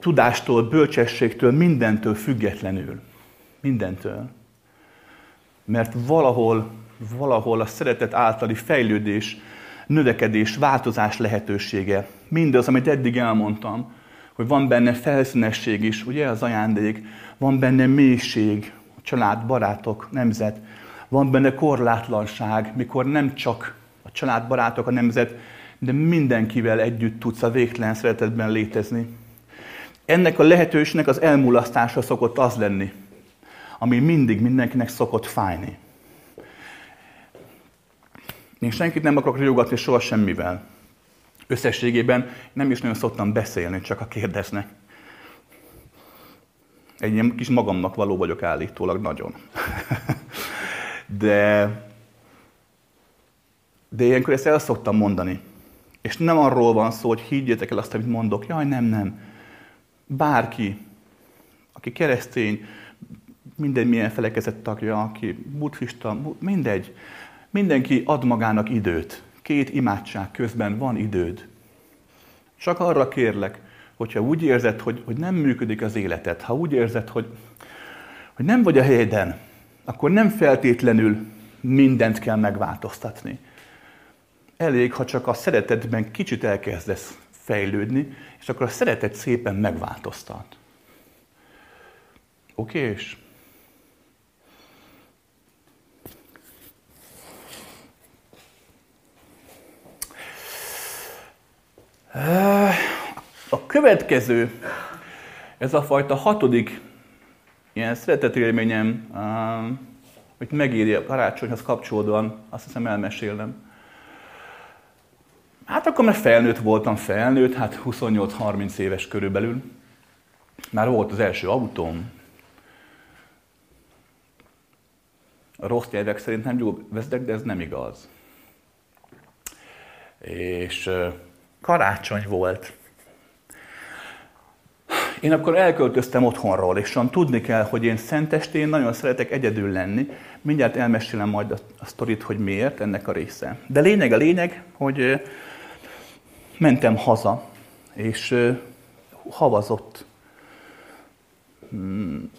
tudástól, bölcsességtől, mindentől függetlenül. Mindentől. Mert valahol, valahol a szeretet általi fejlődés, növekedés, változás lehetősége, mindaz, amit eddig elmondtam, hogy van benne felszínesség is, ugye az ajándék, van benne mélység, a család, barátok, nemzet, van benne korlátlanság, mikor nem csak a család, barátok, a nemzet, de mindenkivel együtt tudsz a végtelen szeretetben létezni. Ennek a lehetőségnek az elmulasztása szokott az lenni, ami mindig mindenkinek szokott fájni. Én senkit nem akarok riogatni soha semmivel. Összességében nem is nagyon szoktam beszélni, csak a kérdeznek. Egy ilyen kis magamnak való vagyok állítólag nagyon. [LAUGHS] de, de ilyenkor ezt el szoktam mondani. És nem arról van szó, hogy higgyétek el azt, amit mondok. Jaj, nem, nem. Bárki, aki keresztény, minden milyen felekezett tagja, aki buddhista, mindegy. Mindenki ad magának időt. Két imádság közben van időd. Csak arra kérlek, hogyha úgy érzed, hogy, hogy nem működik az életed, ha úgy érzed, hogy, hogy nem vagy a helyeden, akkor nem feltétlenül mindent kell megváltoztatni. Elég, ha csak a szeretetben kicsit elkezdesz fejlődni, és akkor a szeretet szépen megváltoztat. Oké, és? A következő, ez a fajta hatodik ilyen szeretetélményem, hogy megéri a karácsonyhoz kapcsolódóan, azt hiszem elmesélnem. Hát akkor már felnőtt voltam, felnőtt, hát 28-30 éves körülbelül. Már volt az első autóm. A rossz nyelvek szerint nem jó vezetek, de ez nem igaz. És karácsony volt. Én akkor elköltöztem otthonról, és tudni kell, hogy én szentestén nagyon szeretek egyedül lenni. Mindjárt elmesélem majd a, a sztorit, hogy miért ennek a része. De lényeg a lényeg, hogy mentem haza, és havazott. Hmm.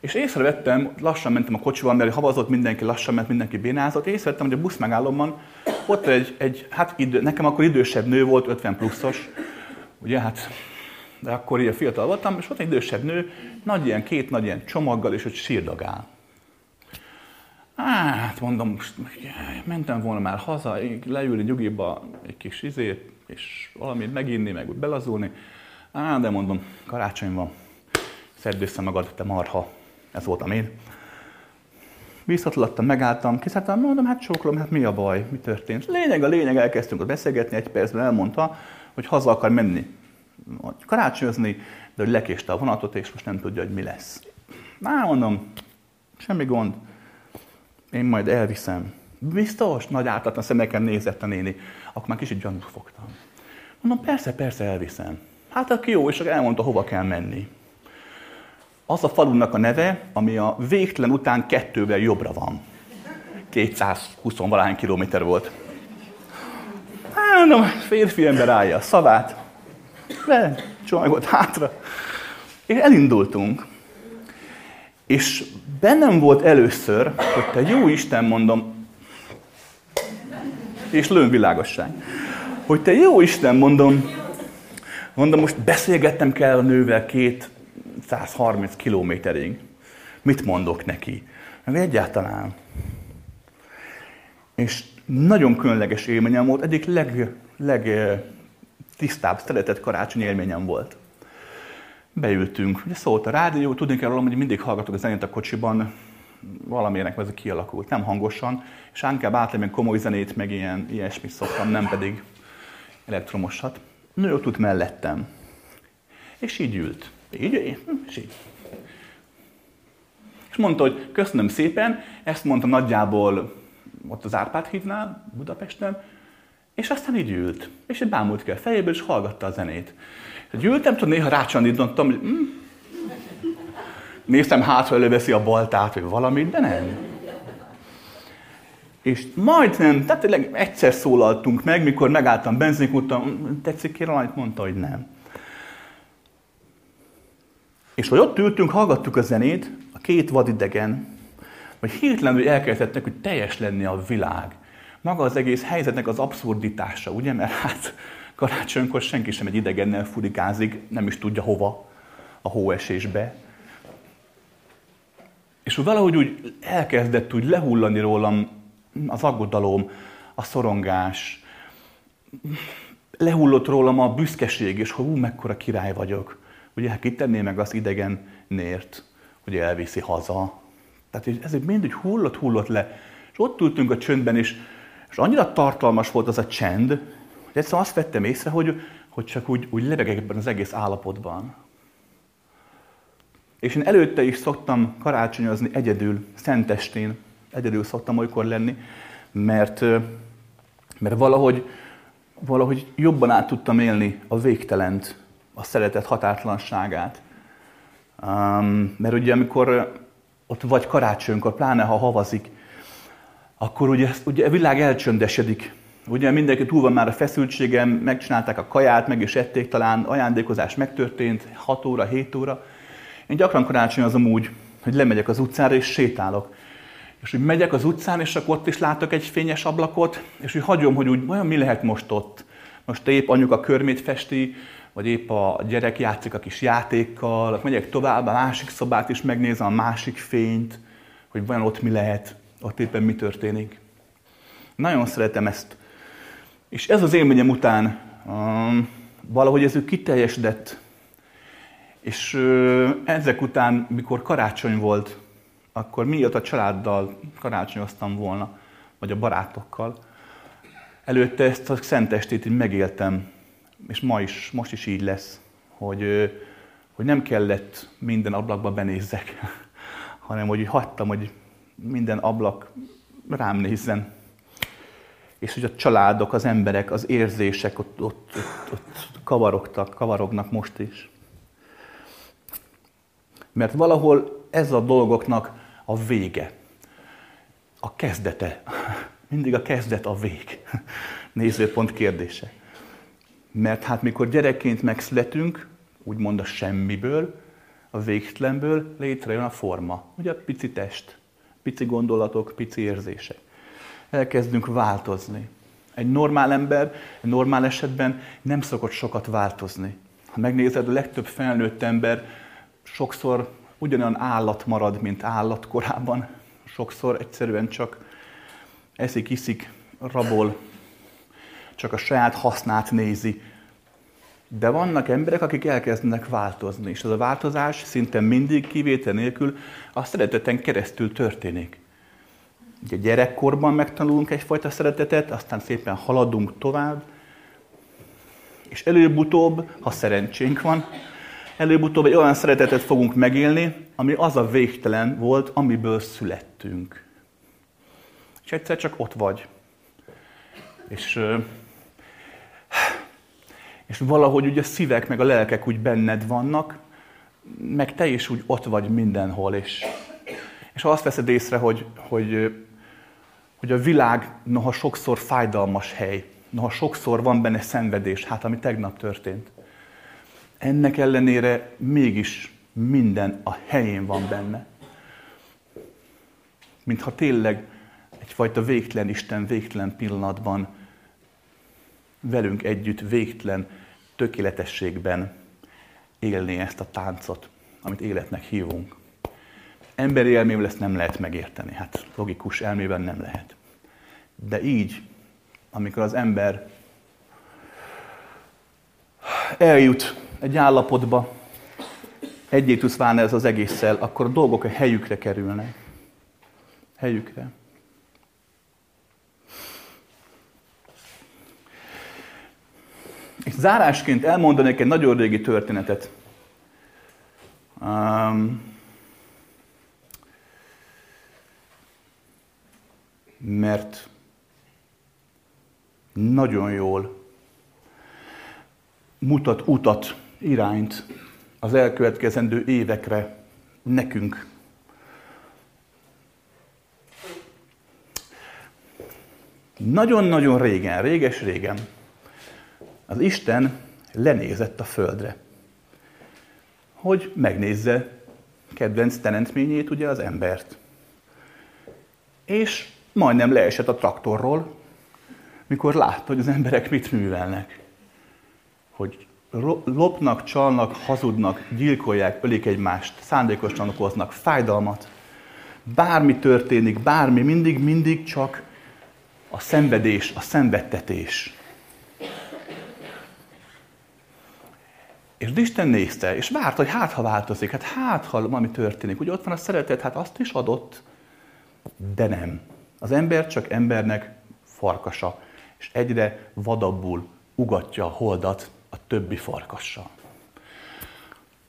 És észrevettem, lassan mentem a kocsival, mert havazott mindenki, lassan ment mindenki bénázott, észrevettem, hogy a busz megállomban ott egy, egy hát idő, nekem akkor idősebb nő volt, 50 pluszos, ugye hát, de akkor ilyen fiatal voltam, és volt egy idősebb nő, nagy ilyen, két nagy ilyen csomaggal, és ott sírdagál. Hát mondom, most mentem volna már haza, leülni nyugiba egy kis izét, és valamit meginni, meg úgy belazulni. Á, de mondom, karácsony van, szedd össze magad, te marha. Ez voltam én. Visszatlattam, megálltam, kiszálltam, mondom, hát csókolom, hát mi a baj, mi történt. Lényeg a lényeg, elkezdtünk ott beszélgetni, egy percben elmondta, hogy haza akar menni, karácsonyozni, de hogy lekéste a vonatot, és most nem tudja, hogy mi lesz. Már mondom, semmi gond, én majd elviszem. Biztos? Nagy ártatlan szemeken nézett a néni. Akkor már kicsit gyanút fogtam. Mondom, persze, persze elviszem. Hát aki jó, és elmondta, hova kell menni. Az a falunak a neve, ami a végtelen után kettővel jobbra van. 220 valány kilométer volt. Hát mondom, férfi ember állja a szavát, le, csomagot hátra, és elindultunk. És bennem volt először, hogy te jó Isten, mondom, és lőn világosság, hogy te jó Isten, mondom, mondom, most beszélgettem kell a nővel két 130 kilométerig. Mit mondok neki? Meg egyáltalán. És nagyon különleges élményem volt, egyik leg, leg tisztább, szeretett karácsony élményem volt. Beültünk, ugye szólt a rádió, tudni kell róla, hogy mindig hallgatok a zenét a kocsiban, valaminek ez kialakult, nem hangosan, és inkább általában komoly zenét, meg ilyen, ilyesmit szoktam, nem pedig elektromosat. Nő ott ült mellettem, és így ült. Így, és így. És mondta, hogy köszönöm szépen, ezt mondta nagyjából ott az Árpád hídnál, Budapesten, és aztán így ült. És egy bámult ki a fejéből, és hallgatta a zenét. És ültem, tudom, néha rácsandítottam, hogy mm. néztem hátra, előveszi a baltát, vagy valamit, de nem. És majdnem, tehát tényleg egyszer szólaltunk meg, mikor megálltam benzinkúton, tetszik ki valamit, mondta, hogy nem. És hogy ott ültünk, hallgattuk a zenét, a két vadidegen, hogy hirtelenül elkezdett hogy teljes lenni a világ. Maga az egész helyzetnek az abszurditása, ugye? Mert hát karácsonykor senki sem egy idegennel furikázik, nem is tudja hova a hóesésbe. És valahogy úgy elkezdett úgy lehullani rólam az aggodalom, a szorongás, lehullott rólam a büszkeség, és hogy ú, mekkora király vagyok. Ugye, hát kitenné meg az idegen nért, hogy elviszi haza. Tehát ez mindig hullott, hullott le. És ott ültünk a csöndben, és, és annyira tartalmas volt az a csend, hogy egyszerűen azt vettem észre, hogy, hogy csak úgy, úgy lebegek ebben az egész állapotban. És én előtte is szoktam karácsonyozni egyedül, szentestén, egyedül szoktam olykor lenni, mert, mert valahogy, valahogy jobban át tudtam élni a végtelent, a szeretet határtlanságát. Um, mert ugye amikor ott vagy karácsonykor, pláne ha havazik, akkor ugye, ugye a világ elcsöndesedik. Ugye mindenki túl van már a feszültségem, megcsinálták a kaját, meg is ették, talán ajándékozás megtörtént, 6 óra, 7 óra. Én gyakran karácsonyozom úgy, hogy lemegyek az utcára és sétálok. És úgy megyek az utcán, és akkor ott is látok egy fényes ablakot, és úgy hagyom, hogy úgy olyan mi lehet most ott. Most épp anyuka körmét festi, vagy épp a gyerek játszik a kis játékkal, akkor megyek tovább, a másik szobát is megnézem, a másik fényt, hogy vajon ott mi lehet, ott éppen mi történik. Nagyon szeretem ezt. És ez az élményem után um, valahogy ez ő kiteljesedett. És uh, ezek után, mikor karácsony volt, akkor miatt a családdal karácsonyoztam volna, vagy a barátokkal, előtte ezt a szentestét így megéltem és ma is, most is így lesz, hogy, hogy nem kellett minden ablakba benézzek, [LAUGHS] hanem hogy hagytam, hogy minden ablak rám nézzen. És hogy a családok, az emberek, az érzések ott, ott, ott, ott kavarogtak, kavarognak most is. Mert valahol ez a dolgoknak a vége, a kezdete. [LAUGHS] Mindig a kezdet a vég. [LAUGHS] Nézőpont kérdése. Mert hát mikor gyerekként megszületünk, úgymond a semmiből, a végtelenből létrejön a forma. Ugye a pici test, pici gondolatok, pici érzések. Elkezdünk változni. Egy normál ember, egy normál esetben nem szokott sokat változni. Ha megnézed, a legtöbb felnőtt ember sokszor ugyanolyan állat marad, mint állat korában. Sokszor egyszerűen csak eszik, iszik, rabol, csak a saját hasznát nézi. De vannak emberek, akik elkezdenek változni, és ez a változás szinte mindig kivétel nélkül a szereteten keresztül történik. Ugye gyerekkorban megtanulunk egyfajta szeretetet, aztán szépen haladunk tovább, és előbb-utóbb, ha szerencsénk van, előbb-utóbb egy olyan szeretetet fogunk megélni, ami az a végtelen volt, amiből születtünk. És egyszer csak ott vagy. És és valahogy ugye a szívek meg a lelkek úgy benned vannak, meg te is úgy ott vagy mindenhol, és, és ha azt veszed észre, hogy, hogy, hogy a világ noha sokszor fájdalmas hely, noha sokszor van benne szenvedés, hát ami tegnap történt. Ennek ellenére mégis minden a helyén van benne. Mintha tényleg egyfajta végtelen Isten végtelen pillanatban velünk együtt végtelen tökéletességben élni ezt a táncot, amit életnek hívunk. Emberi elmével ezt nem lehet megérteni, hát logikus elmében nem lehet. De így, amikor az ember eljut egy állapotba, egyé tudsz válni ez az egésszel, akkor a dolgok a helyükre kerülnek. Helyükre. Zárásként elmondanék egy nagyon régi történetet. Um, mert nagyon jól mutat utat, irányt az elkövetkezendő évekre nekünk. Nagyon-nagyon régen, réges-régen az Isten lenézett a földre, hogy megnézze kedvenc teremtményét, ugye az embert. És majdnem leesett a traktorról, mikor látta, hogy az emberek mit művelnek. Hogy lopnak, csalnak, hazudnak, gyilkolják, ölik egymást, szándékosan okoznak fájdalmat. Bármi történik, bármi, mindig, mindig csak a szenvedés, a szenvedtetés. És Isten nézte, és várt, hogy hát, ha változik, hát hát, ha valami történik. Ugye ott van a szeretet, hát azt is adott, de nem. Az ember csak embernek farkasa, és egyre vadabbul ugatja a holdat a többi farkassal.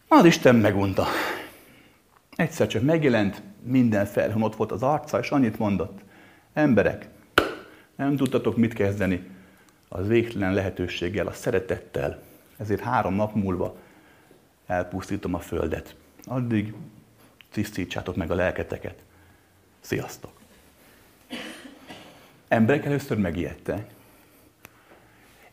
Az Isten megunta. Egyszer csak megjelent, minden felhőn ott volt az arca, és annyit mondott. Emberek, nem tudtatok mit kezdeni az végtelen lehetőséggel, a szeretettel, ezért három nap múlva elpusztítom a földet. Addig tisztítsátok meg a lelketeket. Sziasztok! Emberek először megijedtek.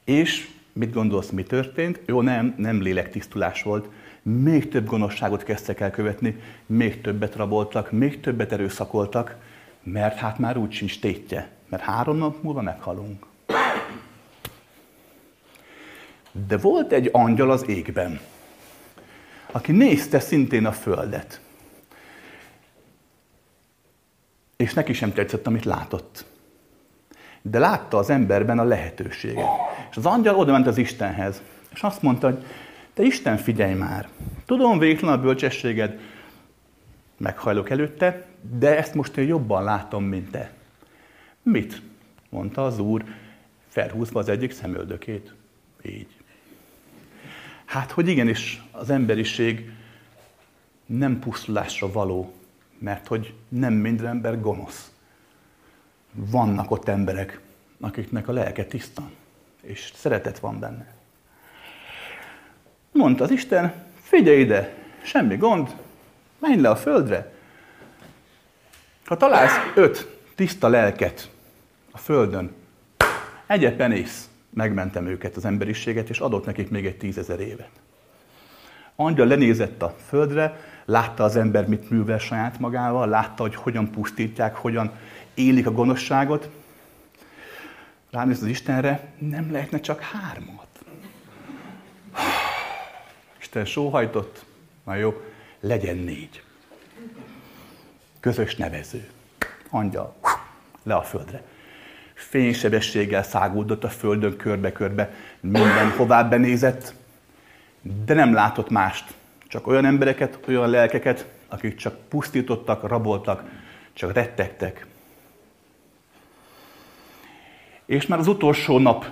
És mit gondolsz, mi történt? Jó, nem, nem lélektisztulás volt. Még több gonoszságot kezdtek el követni, még többet raboltak, még többet erőszakoltak, mert hát már úgy sincs tétje, mert három nap múlva meghalunk. De volt egy angyal az égben, aki nézte szintén a földet. És neki sem tetszett, amit látott. De látta az emberben a lehetőséget. És az angyal oda ment az Istenhez, és azt mondta, hogy te Isten, figyelj már! Tudom, végtelen a bölcsességed, meghajlok előtte, de ezt most én jobban látom, mint te. Mit? mondta az úr, felhúzva az egyik szemöldökét. Így. Hát, hogy igenis az emberiség nem pusztulásra való, mert hogy nem minden ember gonosz. Vannak ott emberek, akiknek a lelke tiszta, és szeretet van benne. Mondta az Isten, figyelj ide, semmi gond, menj le a földre. Ha találsz öt tiszta lelket a földön, egyepen ész megmentem őket, az emberiséget, és adott nekik még egy tízezer évet. Angyal lenézett a földre, látta az ember, mit művel saját magával, látta, hogy hogyan pusztítják, hogyan élik a gonoszságot. Ránéz az Istenre, nem lehetne csak hármat. Isten sóhajtott, na jó, legyen négy. Közös nevező. Angyal, le a földre fénysebességgel szágódott a földön körbe-körbe, mindenhová benézett, de nem látott mást. Csak olyan embereket, olyan lelkeket, akik csak pusztítottak, raboltak, csak rettegtek. És már az utolsó nap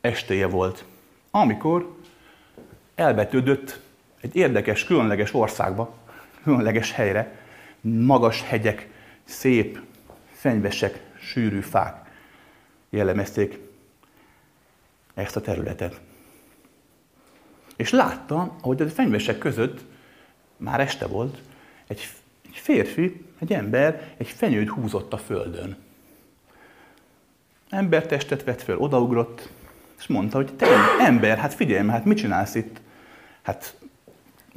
estéje volt, amikor elvetődött egy érdekes, különleges országba, különleges helyre, magas hegyek, szép, fenyvesek, sűrű fák jellemezték ezt a területet. És látta, hogy a fenyvesek között, már este volt, egy, egy férfi, egy ember egy fenyőt húzott a földön. Embertestet vett föl, odaugrott, és mondta, hogy te ember, hát figyelj, hát mit csinálsz itt? Hát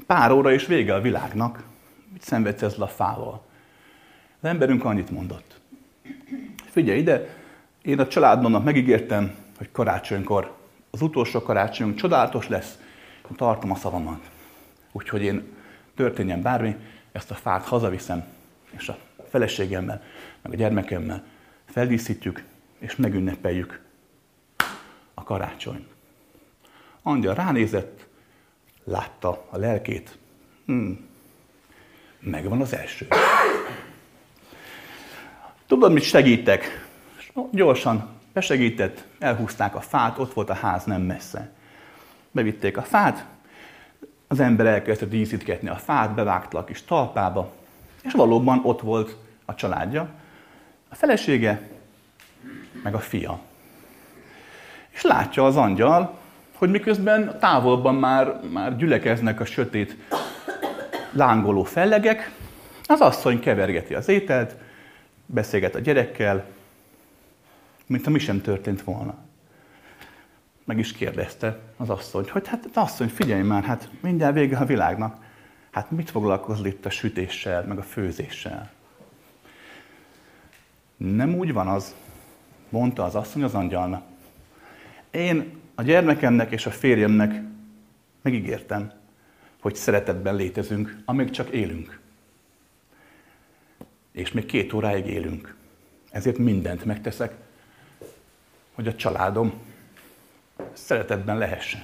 pár óra és vége a világnak. Mit szenvedsz ezzel a fával? Az emberünk annyit mondott. Figyelj ide, én a családomnak megígértem, hogy karácsonykor, az utolsó karácsonyunk csodálatos lesz, tartom a szavamat. Úgyhogy én történjen bármi, ezt a fát hazaviszem, és a feleségemmel, meg a gyermekemmel feldíszítjük, és megünnepeljük a karácsony. Angyal ránézett, látta a lelkét. Hmm. Megvan az első. Tudod, mit segítek? Gyorsan besegített, elhúzták a fát, ott volt a ház nem messze. Bevitték a fát, az ember elkezdte díszítgetni a fát, bevágta a kis talpába, és valóban ott volt a családja, a felesége, meg a fia. És látja az angyal, hogy miközben távolban már, már gyülekeznek a sötét lángoló fellegek, az asszony kevergeti az ételt, beszélget a gyerekkel, mint mi sem történt volna. Meg is kérdezte az asszony, hogy hát asszony, figyelj már, hát mindjárt vége a világnak. Hát mit foglalkozol itt a sütéssel, meg a főzéssel? Nem úgy van az, mondta az asszony az angyalnak. Én a gyermekemnek és a férjemnek megígértem, hogy szeretetben létezünk, amíg csak élünk. És még két óráig élünk. Ezért mindent megteszek, hogy a családom szeretetben lehessen.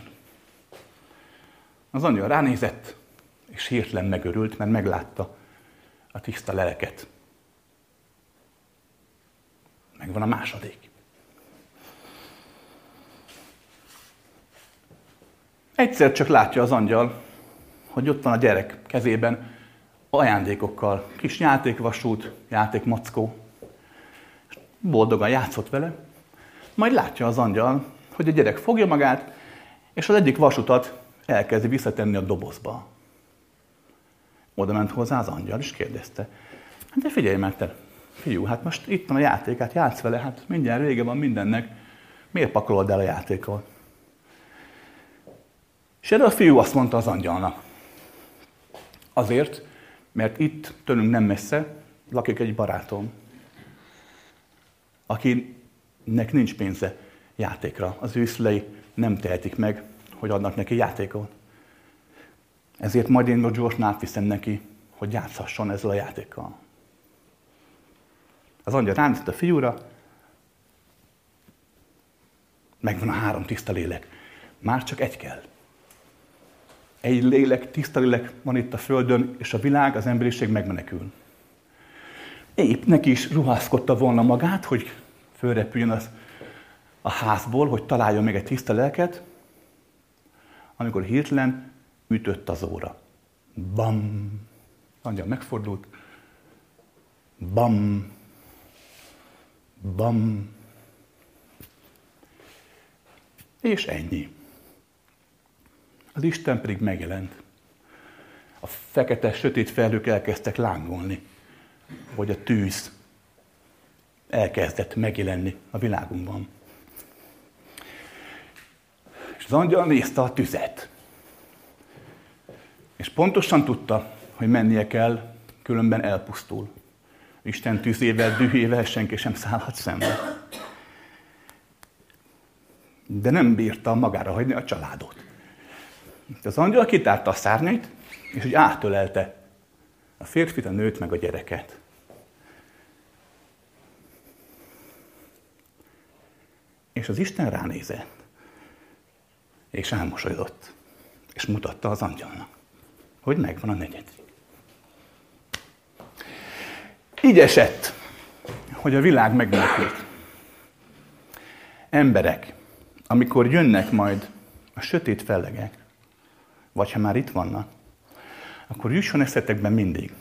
Az anya ránézett, és hirtelen megörült, mert meglátta a tiszta lelket. Megvan a második. Egyszer csak látja az angyal, hogy ott van a gyerek kezében ajándékokkal, kis játékvasút, játékmackó. Boldogan játszott vele, majd látja az angyal, hogy a gyerek fogja magát, és az egyik vasutat elkezdi visszatenni a dobozba. Oda ment hozzá az angyal, és kérdezte, hát de figyelj meg te, fiú, hát most itt van a játék, hát játsz vele, hát mindjárt vége van mindennek, miért pakolod el a játékot? És erre a fiú azt mondta az angyalnak. Azért, mert itt tőlünk nem messze lakik egy barátom, akinek nincs pénze játékra. Az ő szülei nem tehetik meg, hogy adnak neki játékot. Ezért majd én gyorsan átviszem neki, hogy játszhasson ezzel a játékkal. Az angyal ránézett a fiúra, megvan a három tiszta lélek. Már csak egy kell. Egy lélek, tiszta lélek van itt a Földön, és a világ, az emberiség megmenekül. Épp neki is ruházkodta volna magát, hogy fölrepüljön az, a házból, hogy találjon meg egy tiszta lelket, amikor hirtelen ütött az óra. Bam! Angyal megfordult. Bam! Bam! És ennyi. Az Isten pedig megjelent. A fekete, sötét felhők elkezdtek lángolni, hogy a tűz elkezdett megjelenni a világunkban. És az angyal nézte a tüzet. És pontosan tudta, hogy mennie kell, különben elpusztul. Isten tűzével, dühével senki sem szállhat szembe. De nem bírta magára hagyni a családot. Az angyal kitárta a szárnyait, és úgy átölelte a férfit, a nőt, meg a gyereket. És az Isten ránézett, és elmosolyodott, és mutatta az angyalnak, hogy megvan a negyedik. Így esett, hogy a világ megmenekült. Emberek, amikor jönnek majd a sötét fellegek, vagy ha már itt vannak, akkor jusson eszetekben mindig,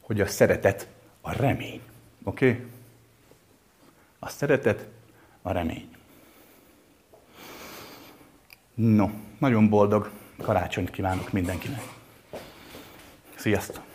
hogy a szeretet a remény. Oké? Okay? A szeretet a remény. No, nagyon boldog karácsonyt kívánok mindenkinek. Sziasztok!